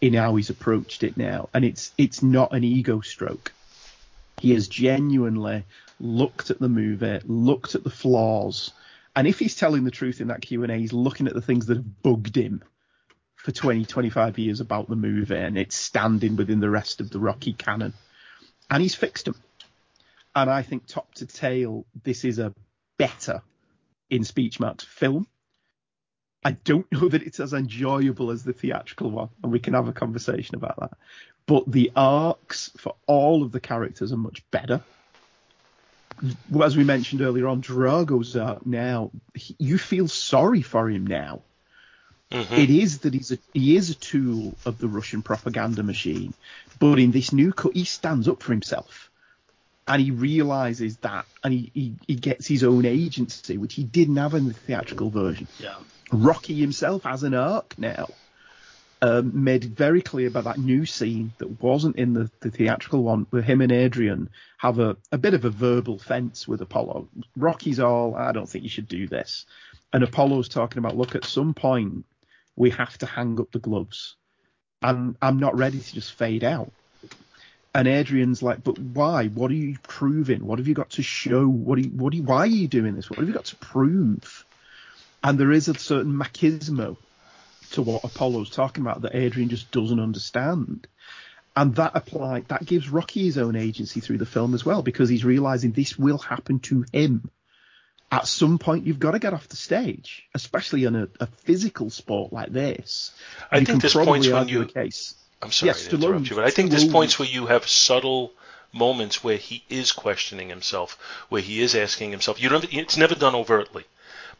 J: in how he's approached it now, and it's it's not an ego stroke. He has genuinely looked at the movie, looked at the flaws, and if he's telling the truth in that Q and A, he's looking at the things that have bugged him for 20, 25 years about the movie, and it's standing within the rest of the Rocky canon, and he's fixed them. And I think top to tail, this is a better in speech marks film I don't know that it's as enjoyable as the theatrical one, and we can have a conversation about that. But the arcs for all of the characters are much better. As we mentioned earlier on, Drago's arc now, he, you feel sorry for him now. Mm-hmm. It is that he's a, he is a tool of the Russian propaganda machine, but in this new cut, he stands up for himself and he realizes that, and he, he, he gets his own agency, which he didn't have in the theatrical version.
K: Yeah.
J: Rocky himself has an arc now. Um, made very clear by that new scene that wasn't in the, the theatrical one, where him and Adrian have a, a bit of a verbal fence with Apollo. Rocky's all, I don't think you should do this. And Apollo's talking about, look, at some point, we have to hang up the gloves. And I'm not ready to just fade out. And Adrian's like, but why? What are you proving? What have you got to show? What are you, what are you, why are you doing this? What have you got to prove? And there is a certain machismo to what Apollo's talking about that Adrian just doesn't understand. And that apply that gives Rocky his own agency through the film as well, because he's realizing this will happen to him. At some point, you've got to get off the stage, especially in a, a physical sport like this.
I: I
J: You
I: think there's points when you.
J: case.
I: I'm sorry
J: Yes,
I: to interrupt you, but I think there's
J: Stallone-
I: points where you have subtle moments where he is questioning himself, where he is asking himself. You don't. It's never done overtly,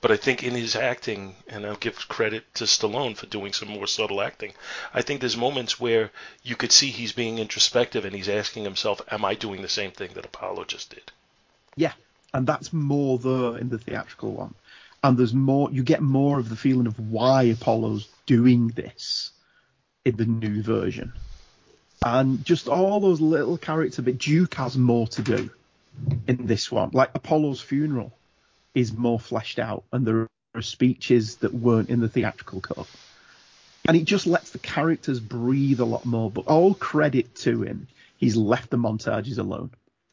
I: but I think in his acting, and I'll give credit to Stallone for doing some more subtle acting. I think there's moments where you could see he's being introspective and he's asking himself, "Am I doing the same thing that Apollo just did?"
J: Yeah, and that's more there in the theatrical one. And there's more, you get more of the feeling of why Apollo's doing this in the new version. And just all those little character bit. Duke has more to do in this one. Like Apollo's funeral is more fleshed out, and there are speeches that weren't in the theatrical cut. And it just lets the characters breathe a lot more. But all credit to him, he's left the montages alone.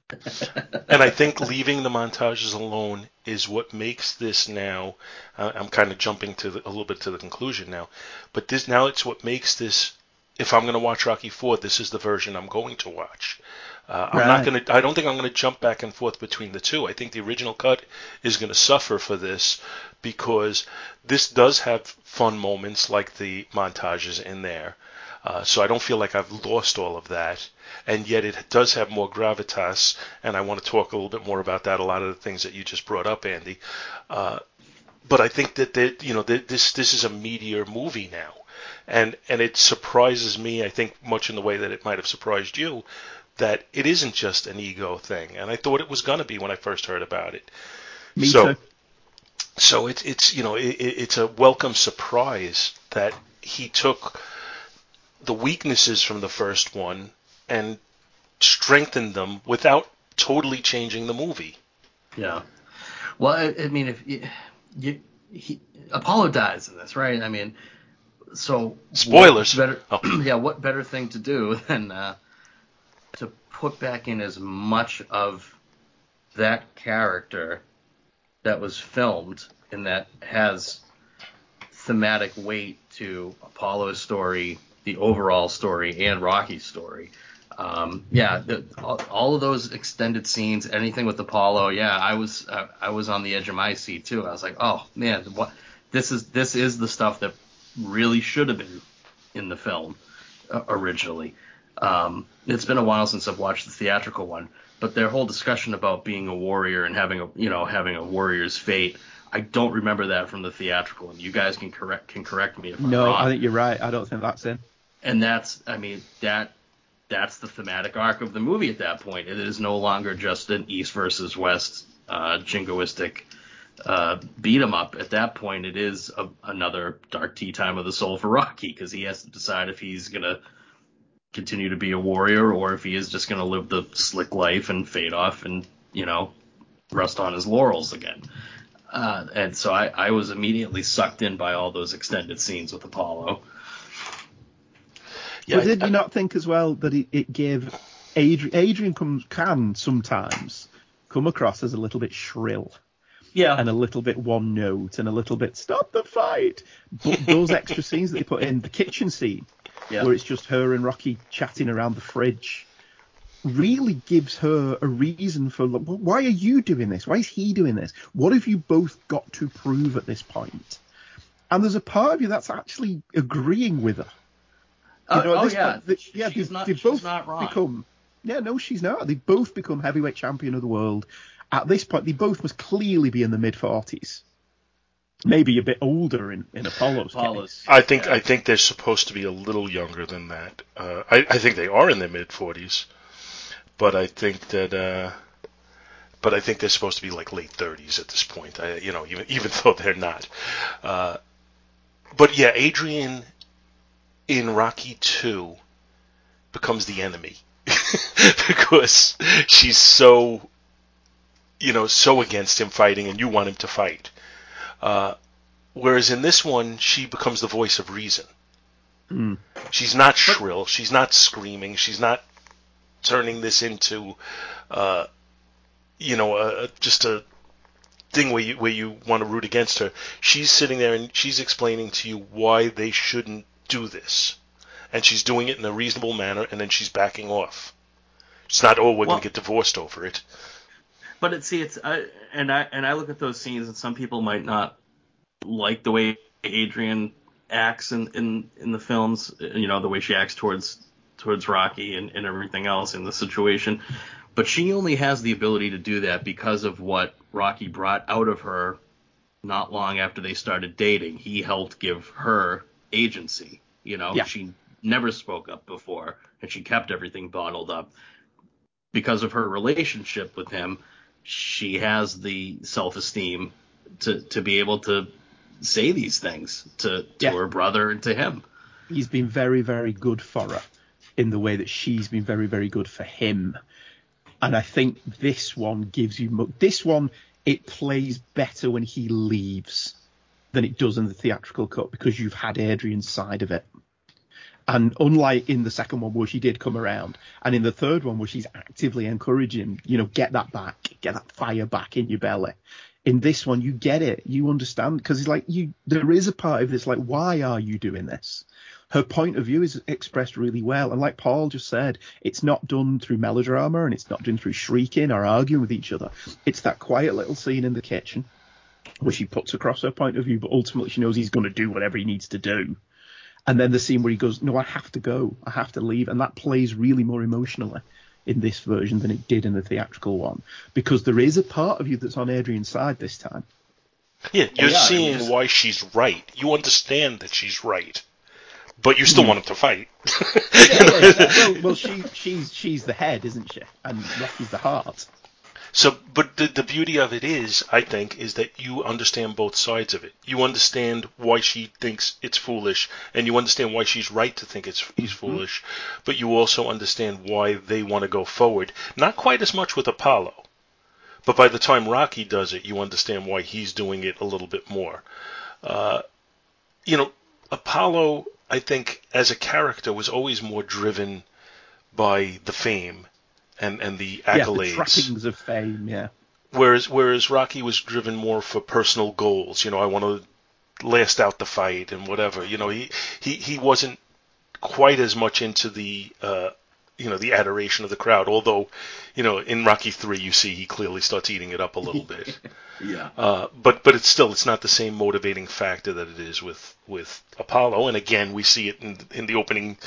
J: [laughs]
I: and I think leaving the montages alone is what makes this now. Uh, I'm kind of jumping to the, a little bit to the conclusion now, but this now it's what makes this. If I'm going to watch Rocky Four, this is the version I'm going to watch. Uh, I'm not going to. I don't think I'm going to jump back and forth between the two. I think the original cut is going to suffer for this because this does have fun moments like the montages in there. Uh, so I don't feel like I've lost all of that, and yet it does have more gravitas. And I want to talk a little bit more about that. A lot of the things that you just brought up, Andy. Uh, but I think that that you know this this is a meatier movie now, and and it surprises me. I think much in the way that it might have surprised you, that it isn't just an ego thing. And I thought it was going to be when I first heard about it.
J: Me
I: so,
J: too.
I: so it's it's you know it, it- it's a welcome surprise that he took the weaknesses from the first one and strengthened them without totally changing the movie.
K: Yeah. Well, I, I mean, if you, you he, Apollo dies in this, right? I mean, so
I: Spoilers.
K: what Better,
I: Oh. [clears throat]
K: yeah. What better thing to do [laughs] than uh, put back in as much of that character that was filmed and that has thematic weight to Apollo's story, the overall story, and Rocky's story. Um, yeah, the, all, of those extended scenes, anything with Apollo, yeah, I was uh, I was on the edge of my seat too. I was like, oh man, what this is this is the stuff that really should have been in the film uh, originally. Um, it's been a while since I've watched the theatrical one, but their whole discussion about being a warrior and having a you know having a warrior's fate, I don't remember that from the theatrical. And you guys can correct can correct me if I'm
J: No,
K: wrong.
J: I think you're right. I don't think that's in.
K: and that's I mean that that's the thematic arc of the movie at that point. It is no longer just an East versus West uh, jingoistic uh, beat 'em up. At that point, it is a, another dark tea time of the soul for Rocky because he has to decide if he's gonna continue to be a warrior or if he is just gonna live the slick life and fade off and you know rest on his laurels again. Uh, and so I, I was immediately sucked in by all those extended scenes with Apollo.
I: Yeah,
J: but did
I: I-
J: you not think as well that it, it gave Adrian, Adrian comes, can sometimes come across as a little bit shrill
K: Yeah.
J: and a little bit one note and a little bit stop the fight. But those extra scenes that they put in, the kitchen scene,
K: Yeah.
J: where it's just her and Rocky chatting around the fridge, really gives her a reason for "Well, why are you doing this? Why is he doing this? What have you both got to prove at this point? And there's a part of you that's actually agreeing with her.
K: Oh,
J: You uh, know, at
K: oh,
J: this
K: yeah.
J: point, they- yeah,
K: She's
J: they,
K: not-
J: they both become. Yeah, no, she's not. They both become heavyweight champion of the world. At this point, they both must clearly be in the mid forties, maybe a bit older in in Apollo's,
K: Apollo's.
J: case.
I: I think I think they're supposed to be a little younger than that. Uh, I, I think they are in their mid forties, but I think that uh, but I think they're supposed to be like late thirties at this point. I, you know, even even [laughs] though they're not. Uh, but yeah, Adrian in Rocky Two becomes the enemy [laughs] because she's so you know so against him fighting, and you want him to fight. Uh, Whereas in this one, she becomes the voice of reason.
J: Hmm.
I: She's not shrill. She's not screaming. She's not turning this into, uh, you know, a, just a thing where you where you want to root against her. She's sitting there and she's explaining to you why they shouldn't do this, and she's doing it in a reasonable manner, and then she's backing off. It's not oh we're
K: Well-
I: going to get divorced over it.
K: But it see it's I, and I and I look at those scenes and some people might not like the way Adrian acts in in, in the films, you know, the way she acts towards towards Rocky and, and everything else in the situation. But she only has the ability to do that because of what Rocky brought out of her not long after they started dating. He helped give her agency. You know,
J: Yeah.
K: she never spoke up before and she kept everything bottled up. Because of her relationship with him, she has the self esteem to, to be able to say these things to, to
J: Yeah.
K: her brother and to him.
J: he's been very, very good for her in the way that she's been very, very good for him. And I think this one gives you mo- this one. It plays better when he leaves than it does in the theatrical cut because you've had Adrian's side of it. And unlike in the second one where she did come around, and in the third one where she's actively encouraging, you know, get that back, get that fire back in your belly. In this one, you get it, you understand, because it's like you, there is a part of this, like, why are you doing this? Her point of view is expressed really well, and like Paul just said, it's not done through melodrama and it's not done through shrieking or arguing with each other. It's that quiet little scene in the kitchen where she puts across her point of view, but ultimately she knows he's going to do whatever he needs to do. And then the scene where he goes, "No, I have to go. I have to leave," and that plays really more emotionally in this version than it did in the theatrical one because there is a part of you that's on Adrian's side this time.
I: Yeah, you're
K: yeah,
I: seeing
K: was-
I: why she's right. You understand that she's right, but you still hmm. want him to fight. [laughs]
J: well, well, she she's she's the head, isn't she? And Rocky's the heart.
I: So, but the, the beauty of it is, I think, is that you understand both sides of it. You understand why she thinks it's foolish, and you understand why she's right to think it's he's foolish. But you also understand why they want to go forward. Not quite as much with Apollo, but by the time Rocky does it, you understand why he's doing it a little bit more. Uh, you know, Apollo, I think, as a character, was always more driven by the fame and and the accolades,
J: Yeah, the trappings of fame. Yeah.
I: Whereas whereas Rocky was driven more for personal goals. You know, I want to last out the fight and whatever. You know, he he he wasn't quite as much into the uh, you know the adoration of the crowd. Although, you know, in Rocky three, you see he clearly starts eating it up a little bit. [laughs]
K: Yeah.
I: Uh, but but it's still it's not the same motivating factor that it is with with Apollo. And again, we see it in in the opening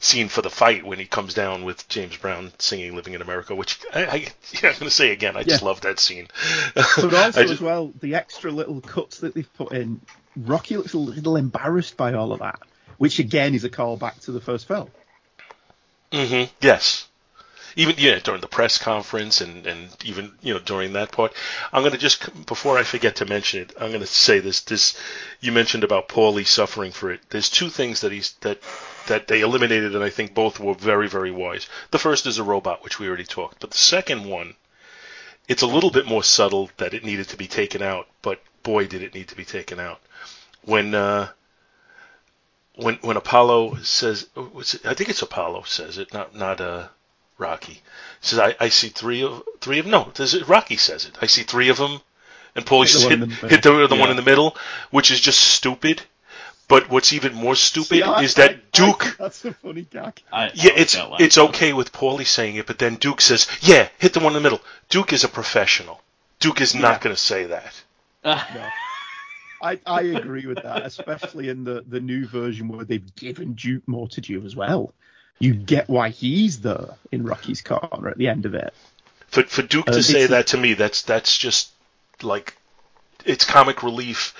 I: scene for the fight when he comes down with James Brown singing "Living in America," which I, I yeah, [laughs] I'm going to say again, I just love that scene.
J: But [laughs] also
I: just-
J: as well, the extra little cuts that they've put in, Rocky looks a little embarrassed by all of that, which again is a callback to the first film.
I: hmm Yes. Even yeah, during the press conference and and even you know during that part, I'm gonna just before I forget to mention it, I'm gonna say this. This you mentioned about Paulie suffering for it. There's two things that he's that that they eliminated, and I think both were very very wise. The first is a robot, which we already talked, but the second one, it's a little bit more subtle that it needed to be taken out, but boy did it need to be taken out. When uh, when when Apollo says, I think it's Apollo says it, not not uh, Rocky. He says, I, I see three of three of no, does it, Rocky says it. I see three of them, and Paulie
J: Hit the
I: says
J: one
I: hit,
J: in the
I: the,
J: middle.
I: one in the middle, which is just stupid. But what's even more stupid
J: See, I-
I: is that
J: I- I
I: Duke.
J: think [laughs] that's a funny gag.
K: I, I
I: Yeah,
K: like
I: it's it's okay with Paulie saying it, but then Duke says, "Yeah, hit the one in the middle." Duke is a professional. Duke is not
J: Yeah.
I: going to say that. [laughs] No.
J: I, I agree with that, especially in the, the new version where they've given Duke more to do as well. You get why he's there in Rocky's corner at the end of it.
I: For for Duke
J: Uh,
I: to say that to me, that's that's just like it's comic relief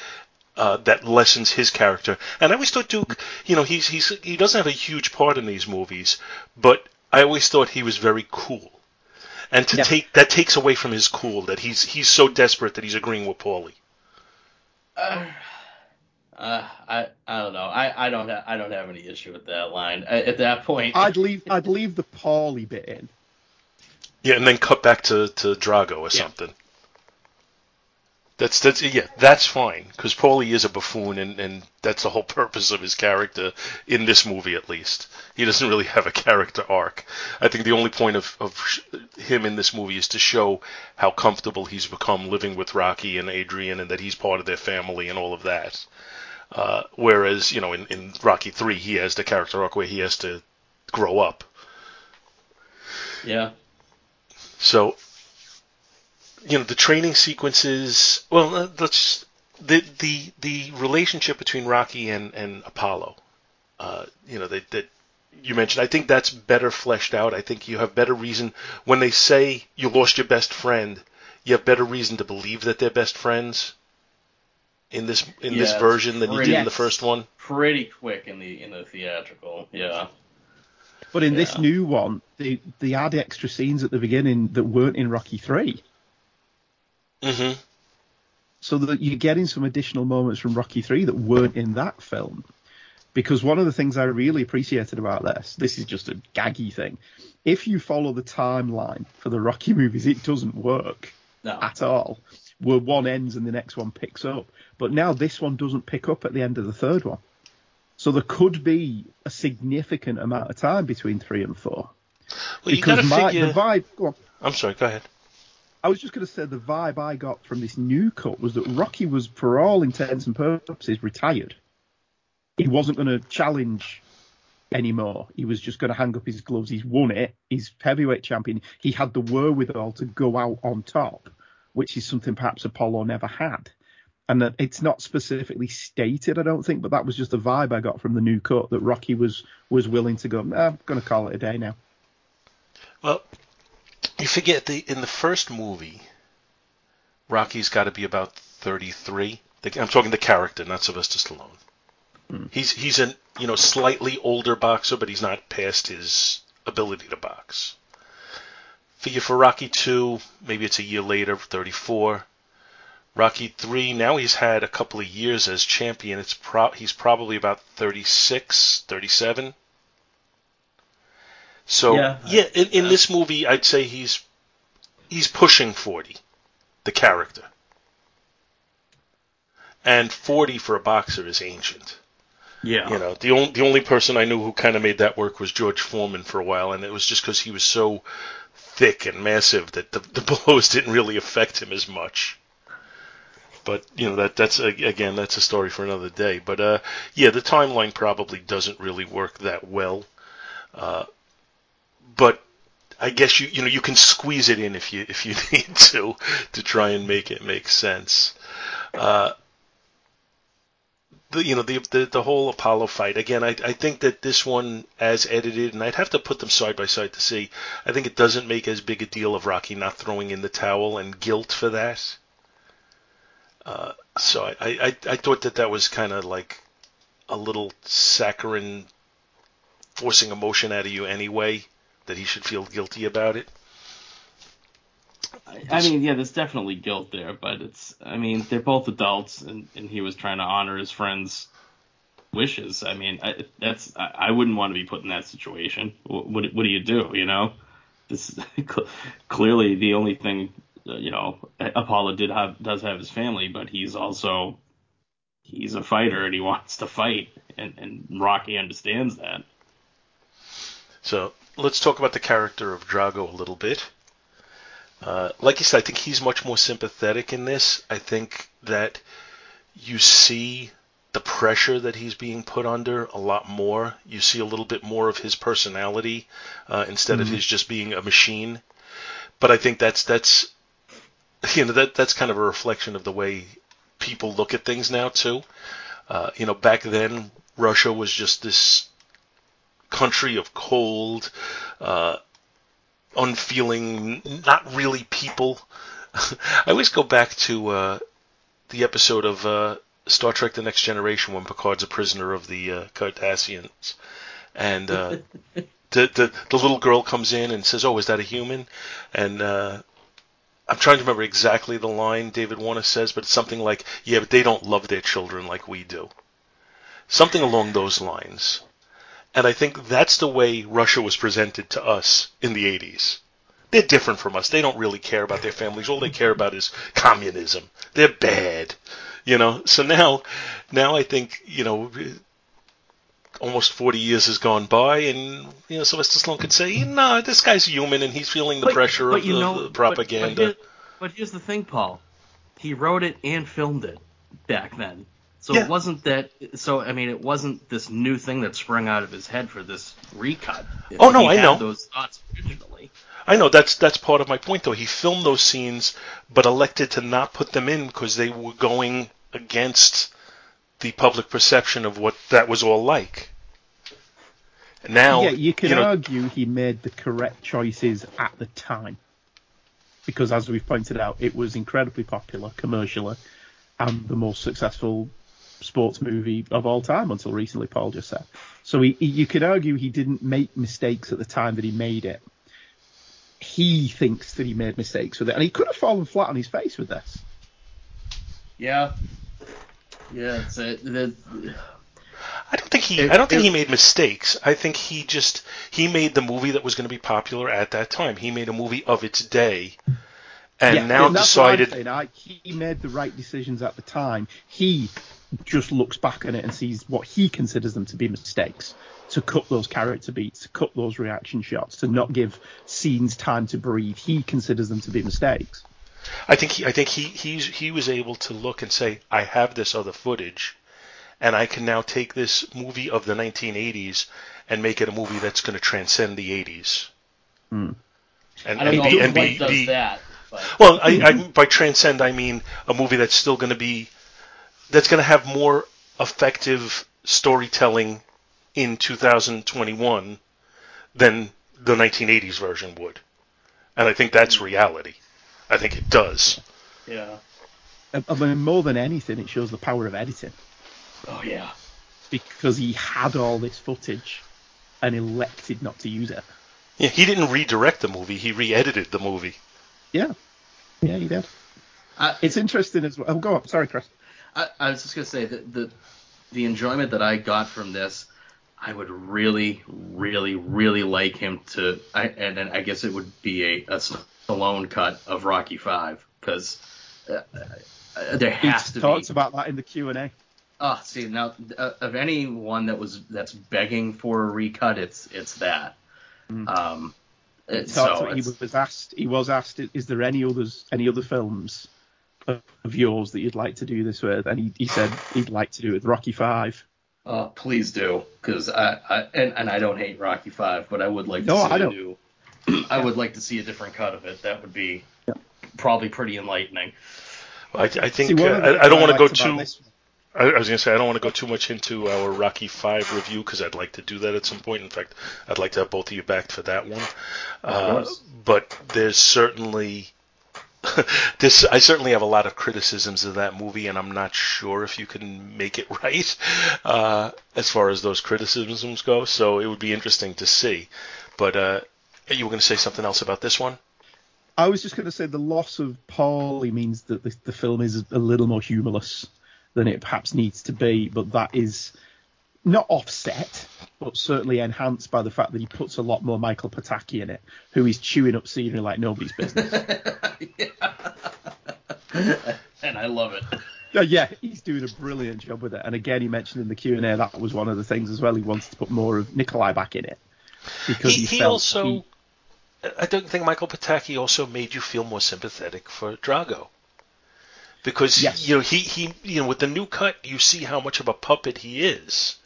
I: uh, that lessens his character. And I always thought Duke, you know, he's he's he doesn't have a huge part in these movies, but I always thought he was very cool. And to
J: Yeah.
I: take that takes away from his cool that he's he's so desperate that he's agreeing with Paulie.
K: Uh, Uh, I I don't know. I, I don't ha- I don't have any issue with that line. At at that point,
J: I'd leave I'd leave the Paulie bit in.
I: Yeah, and then cut back to to Drago or
J: Yeah.
I: something. That's that's yeah, that's fine because Paulie is a buffoon, and and that's the whole [laughs] purpose of his character in this movie, at least. He doesn't really have a character arc. I think the only point of of him in this movie is to show how comfortable he's become living with Rocky and Adrian, and that he's part of their family and all of that. Uh, whereas you know in in Rocky three, he has the character arc where he has to grow up.
K: Yeah.
I: So you know the training sequences. Well, let's the the the relationship between Rocky and and Apollo. Uh, you know that that you mentioned. I think that's better fleshed out. I think you have better reason when they say you lost your best friend. You have better reason to believe that they're best friends in this in
K: Yeah,
I: this
K: it's
I: version than you did in the first one.
K: Pretty quick in the in the theatrical. Yeah.
J: But in this new one, they they add extra scenes at the beginning that weren't in Rocky Three,
I: Mm-hmm.
J: so that you're getting some additional moments from Rocky Three that weren't in that film. Because one of the things I really appreciated about this, this is just a gaggy thing. If you follow the timeline for the Rocky [laughs] movies, it doesn't work
K: No.
J: at all. Where one ends and the next one picks up. But now this one doesn't pick up at the end of the third one. So there could be a significant amount of time between three and four.
I: Well,
J: because my,
I: figure.
J: the vibe. Go on.
I: I'm sorry. Go ahead.
J: I was just going to say the vibe I got from this new cut was that Rocky was, for all intents and purposes, retired. He wasn't going to challenge anymore. He was just going to hang up his gloves. He's won it. He's heavyweight champion. He had the wherewithal to go out on top, which is something perhaps Apollo never had. And that it's not specifically stated, I don't think, but that was just the vibe I got from the new cut that Rocky was was willing to go. Nah, I'm going to call it a day now.
I: Well, you forget the in the first movie, Rocky's got to be about 33. I'm talking the character, not Sylvester Stallone. Hmm. He's he's a you know slightly older boxer, but he's not past his ability to box. Figure for Rocky 2, maybe it's a year later, 34. Rocky 3, now he's had a couple of years as champion. It's pro- he's probably about 36, 37. So
K: Yeah.
I: yeah, in, in this movie, I'd say he's he's pushing 40, the character. And 40 for a boxer is ancient.
K: Yeah.
I: You know, the only the only person I knew who kind of made that work was George Foreman for a while, and it was just because he was so thick and massive that the, the [laughs] blows didn't really affect him as much. But you know that that's again that's a story for another day. But uh, yeah, the timeline probably doesn't really work that well. Uh, but I guess you you know you can squeeze it in if you if you [laughs] need to to try and make it make sense. Uh, the you know the, the the whole Apollo fight again. I I think that this one as edited, and I'd have to put them side by side to see. I think it doesn't make as big a deal of Rocky not throwing in the towel and guilt for that. Uh, so I, I I thought that that was kind of like a little saccharine, forcing emotion out of you anyway. That he should feel guilty about it.
K: I, mean, yeah, there's definitely guilt there, but it's, I mean, they're both adults, and, and he was trying to honor his friend's wishes. I mean, I, that's, I, I wouldn't want to be put in that situation. What, what, what do you do, you know? This [laughs] clearly the only thing, uh, you know, Apollo did have, does have his family, but he's also, he's a fighter and he wants to fight, and, and Rocky understands that.
I: So let's talk about the character of Drago a little bit. Uh, like you said, I think he's much more sympathetic in this. I think that you see the pressure that he's being put under a lot more. You see a little bit more of his personality uh, instead of his just being a machine. But I think that's that's [laughs] you know that that's kind of a reflection of the way people look at things now too. Uh, you know, back then Russia was just this country of cold, uh, unfeeling, not really people. [laughs] I always go back to uh, the episode of uh, Star Trek: The Next Generation when Picard's a prisoner of the uh, Cardassians, and uh, [laughs] the, the the little girl comes in and says, "Oh, is that a human?" And uh, I'm trying to remember exactly the line David Warner says, but it's something like, "Yeah, but they don't love their children like we do." Something along those lines. And I think that's the way Russia was presented to us in the 80s. they're different from us. They don't really care about their families. All they care about is communism. They're bad, you know. So now, now I think you know, almost 40 years has gone by, and you know, Sylvester Stallone could say, no, this guy's human, and he's feeling the
K: But-
I: pressure
K: but
I: of
K: you
I: the,
K: know-
I: the propaganda.
K: But, here- but here's the thing, Paul. He wrote it and filmed it back then. So
I: Yeah.
K: it wasn't that. So I mean, it wasn't this new thing that sprung out of his head for this recut.
I: Oh, no,
K: He
I: I
K: had
I: know.
K: those thoughts originally.
I: I know that's that's part of my point, though. He filmed those scenes, but elected to not put them in because they were going against the public perception of what that was all like. Now,
J: yeah, you can
I: know,
J: argue he made the correct choices at the time. Because as we've pointed out, it was incredibly popular commercially and the most successful sports movie of all time until recently, Paul just said. So he, he, you could argue he didn't make mistakes at the time that he made it. He thinks that he made mistakes with it, and he could have fallen flat on his face with this.
K: Yeah. Yeah, it's a, the,
I: I don't think he.
K: It-
I: I don't think
K: it-
I: he made mistakes. I think he just he made the movie that was going to be popular at that time. He made a movie of its day, and
J: Yeah,
I: now
J: that's what I'm
I: decided.
J: saying. I, he made the right decisions at the time. He just looks back on it and sees what he considers them to be mistakes. To cut those character beats, to cut those reaction shots, to not give scenes time to breathe. He considers them to be mistakes.
I: I think he. I think he. He's he was able to look and say, I have this other footage, and I can now take this movie of the 1980s and make it a movie that's going to transcend the 80s.
J: Hmm.
I: And,
K: I don't
I: and
K: know
I: be, and be,
K: does
I: be
K: that. But
I: Well, I, I by transcend I mean a movie that's still going to be that's going to have more effective storytelling in 2021 than the 1980s version would, and I think that's reality. I think it does.
K: yeah.
J: I I mean, more than anything, it shows the power of editing
K: Oh yeah.
J: because he had all this footage and elected not to use it.
I: Yeah, he didn't redirect the movie; he re-edited the movie.
J: Yeah, yeah, he did.
K: I,
J: It's interesting as well. Oh, go on. Sorry, Chris.
K: I, I was just gonna say that the the enjoyment that I got from this, I would really, really, really like him to, I, and then I guess it would be a, a Stallone cut of Rocky Five because uh, uh, there
J: He
K: has to
J: talked
K: be.
J: about that in the Q and A.
K: Oh, see now uh, of anyone that was that's begging for a recut, it's it's that. Um, it, so
J: he was asked. He was asked, "Is there any others, any other films of, of yours that you'd like to do this with?" And he, he said he'd like to do it with Rocky Five.
K: Oh, please do, because I, I and, and I don't hate Rocky Five, but I would like to
J: No,
K: see
J: I
K: a
J: don't.
K: new. I would like to see a different cut of it. That would be probably pretty enlightening.
I: I, I think
J: See,
I: uh, I, I don't want to go too. I, I was going to say I don't want to go too much into our Rocky Five review because I'd like to do that at some point. In fact, I'd like to have both of you back for that one. Uh, but there's certainly [laughs] this. I certainly have a lot of criticisms of that movie, and I'm not sure if you can make it [laughs] right uh, as far as those criticisms go. So it would be interesting to see. But uh, you were going to say something else about this one?
J: I was just going to say the loss of Paulie means that the, the film is a little more humorless than it perhaps needs to be, but that is not offset, but certainly enhanced by the fact that he puts a lot more Michael Pataki in it, who is chewing up scenery like nobody's business. [laughs]
K: and I love it.
J: Uh, yeah, he's doing a brilliant job with it. And again, he mentioned in the Q and A that was one of the things as well. He wanted to put more of Nikolai back in it because
I: he,
J: he,
I: he
J: felt
I: also
J: he-
I: I don't think Michael Pataki also made you feel more sympathetic for Drago. Because
J: Yes.
I: you know he, he you know with the new cut you see how much of a puppet he is,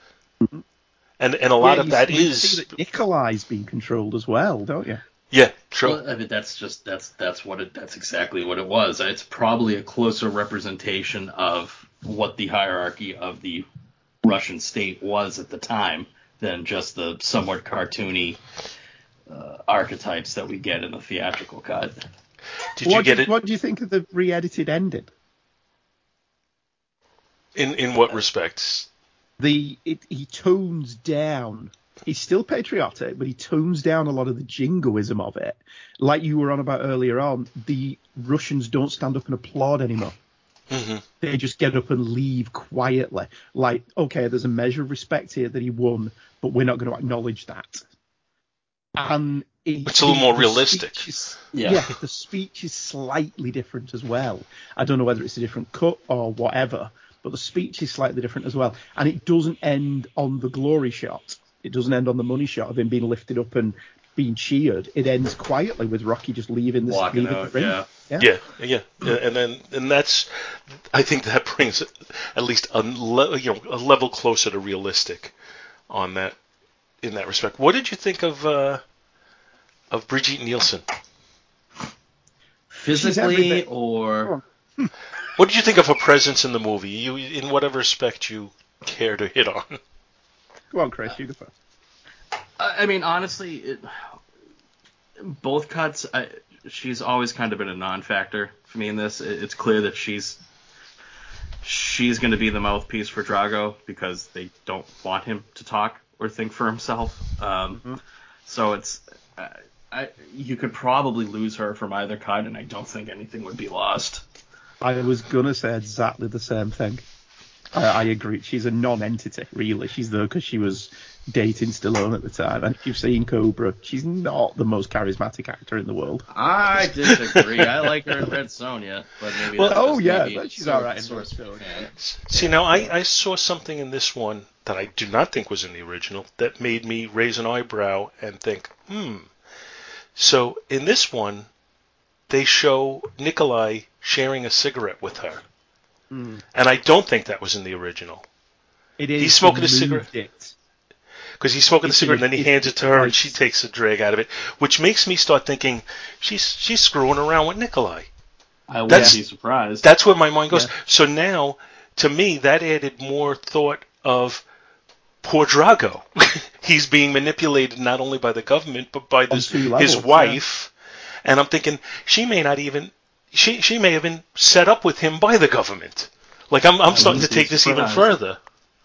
I: and and a lot
J: Yeah,
I: of
J: you
I: that
J: see- you
I: is
J: that Nikolai's being controlled as well, don't you?
I: yeah true.
K: Well, I mean, that's just that's that's what it that's exactly what it was. It's probably a closer representation of what the hierarchy of the Russian state was at the time than just the somewhat cartoony uh, archetypes that we get in the theatrical cut.
I: Did you
J: what,
I: get
J: do,
I: it
J: what do you think of the re-edited ending?
I: in in what respects?
J: The it, he tones down. He's still patriotic, but he tones down a lot of the jingoism of it. Like you were on about earlier on, the Russians don't stand up and applaud anymore.
I: hmm
J: They just get up and leave quietly. Like, okay, there's a measure of respect here that he won, but we're not going to acknowledge that. And it-
I: It's a little more realistic.
J: is-
K: Yeah.
J: yeah, the speech is slightly different as well. I don't know whether it's a different cut or whatever, but the speech is slightly different as well. And it doesn't end on the glory shot. It doesn't end on the money shot of him being lifted up and being cheered. It ends quietly with Rocky just leaving the,
K: Walking
J: leaving
K: out,
J: the ring.
K: yeah.
I: Yeah, yeah, yeah, and then and that's, I think that brings at least a le- you know a level closer to realistic, on that, in that respect. What did you think of uh, of Brigitte Nielsen?
K: Physically or [laughs]
I: What did you think of her presence in the movie? You in whatever respect you care to hit on.
J: Go on, Chris, you go first.
K: I I mean, honestly, it, both cuts. I, she's always kind of been a non-factor for me in this. It, it's clear that she's she's going to be the mouthpiece for Drago because they don't want him to talk or think for himself. Um, So it's I, I, you could probably lose her from either cut, and I don't think anything would be lost.
J: I was gonna say exactly the same thing. I, I agree. She's a non-entity, really. She's there because she was dating Stallone at the time. And if you've seen Cobra, she's not the most charismatic actor in the world.
K: I disagree. I like her in Red Sonja, but maybe
J: Well,
K: that's
J: oh,
K: just
J: yeah,
K: maybe
J: but she's all right in
K: sort
J: Red Sonja.
I: See, now I, I saw something in this one that I do not think was in the original that made me raise an eyebrow and think, hmm. So in this one, they show Nikolai sharing a cigarette with her,
J: Mm.
I: and I don't think that was in the original
J: It is.
I: He's smoking a cigarette. because he's smoking the cigarette and then he hands it to her and she takes a drag out of it, which makes me start thinking she's she's screwing around with Nikolai.
K: I wouldn't
I: That's-
K: be surprised.
I: That's where my mind goes.
J: Yeah.
I: So now, to me, that added more thought of poor Drago. [laughs] He's being manipulated not only by the government but by this, his wife. And I'm thinking she may not even she she may have been set up with him by the government. Like I'm I'm starting to take this even further.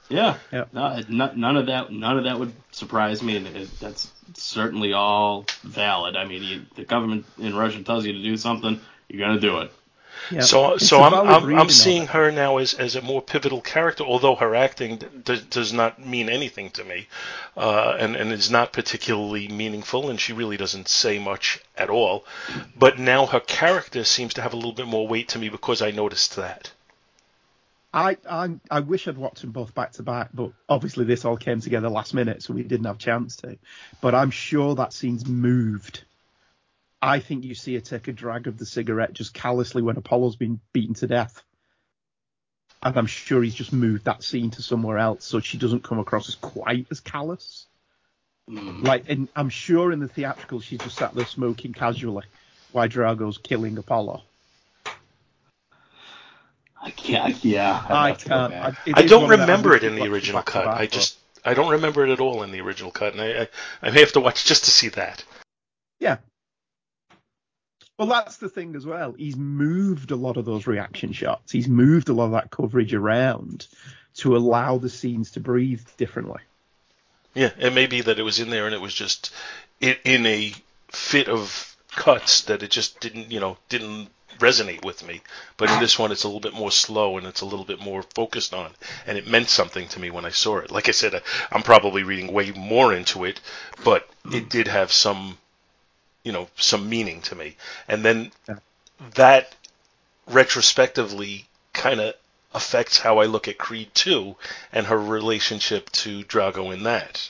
K: Yeah.
J: Yeah.
K: No, it- no- none of that. None of that would surprise me, and it, that's certainly all valid. I mean, you, the government in Russia tells you to do something, you're gonna do it.
J: Yeah.
I: So
J: It's
I: so I'm I'm, I'm seeing her now as, as a more pivotal character, although her acting d- does does not mean anything to me, uh, and and is not particularly meaningful, and she really doesn't say much at all. But now her character seems to have a little bit more weight to me because I noticed that.
J: I, I I wish I'd watched them both back to back, but obviously this all came together last minute, so we didn't have a chance to. But I'm sure that scene's moved. I think you see her take a drag of the cigarette just callously when Apollo's been beaten to death. And I'm sure he's just moved that scene to somewhere else so she doesn't come across as quite as callous. Mm. Like, and I'm sure in the theatrical she's just sat there smoking casually while Drago's killing Apollo.
K: I can't. Yeah. I'd
J: I
K: have to go
J: can't.
K: back.
J: it
I: I don't
J: one of them-
I: remember it in the original cut.
J: back,
I: I
J: but-
I: just I don't remember it at all in the original cut, and I I, I may have to watch just to see that.
J: Yeah. Well, that's the thing as well. He's moved a lot of those reaction shots. He's moved a lot of that coverage around to allow the scenes to breathe differently.
I: Yeah, it may be that it was in there and it was just in, a fit of cuts that it just didn't, you know, didn't resonate with me. But in this one, it's a little bit more slow and it's a little bit more focused on, and it meant something to me when I saw it. Like I said, I'm probably reading way more into it, but it did have some, you know, some meaning to me. And then that retrospectively kind of affects how I look at Creed 2 and her relationship to Drago in that.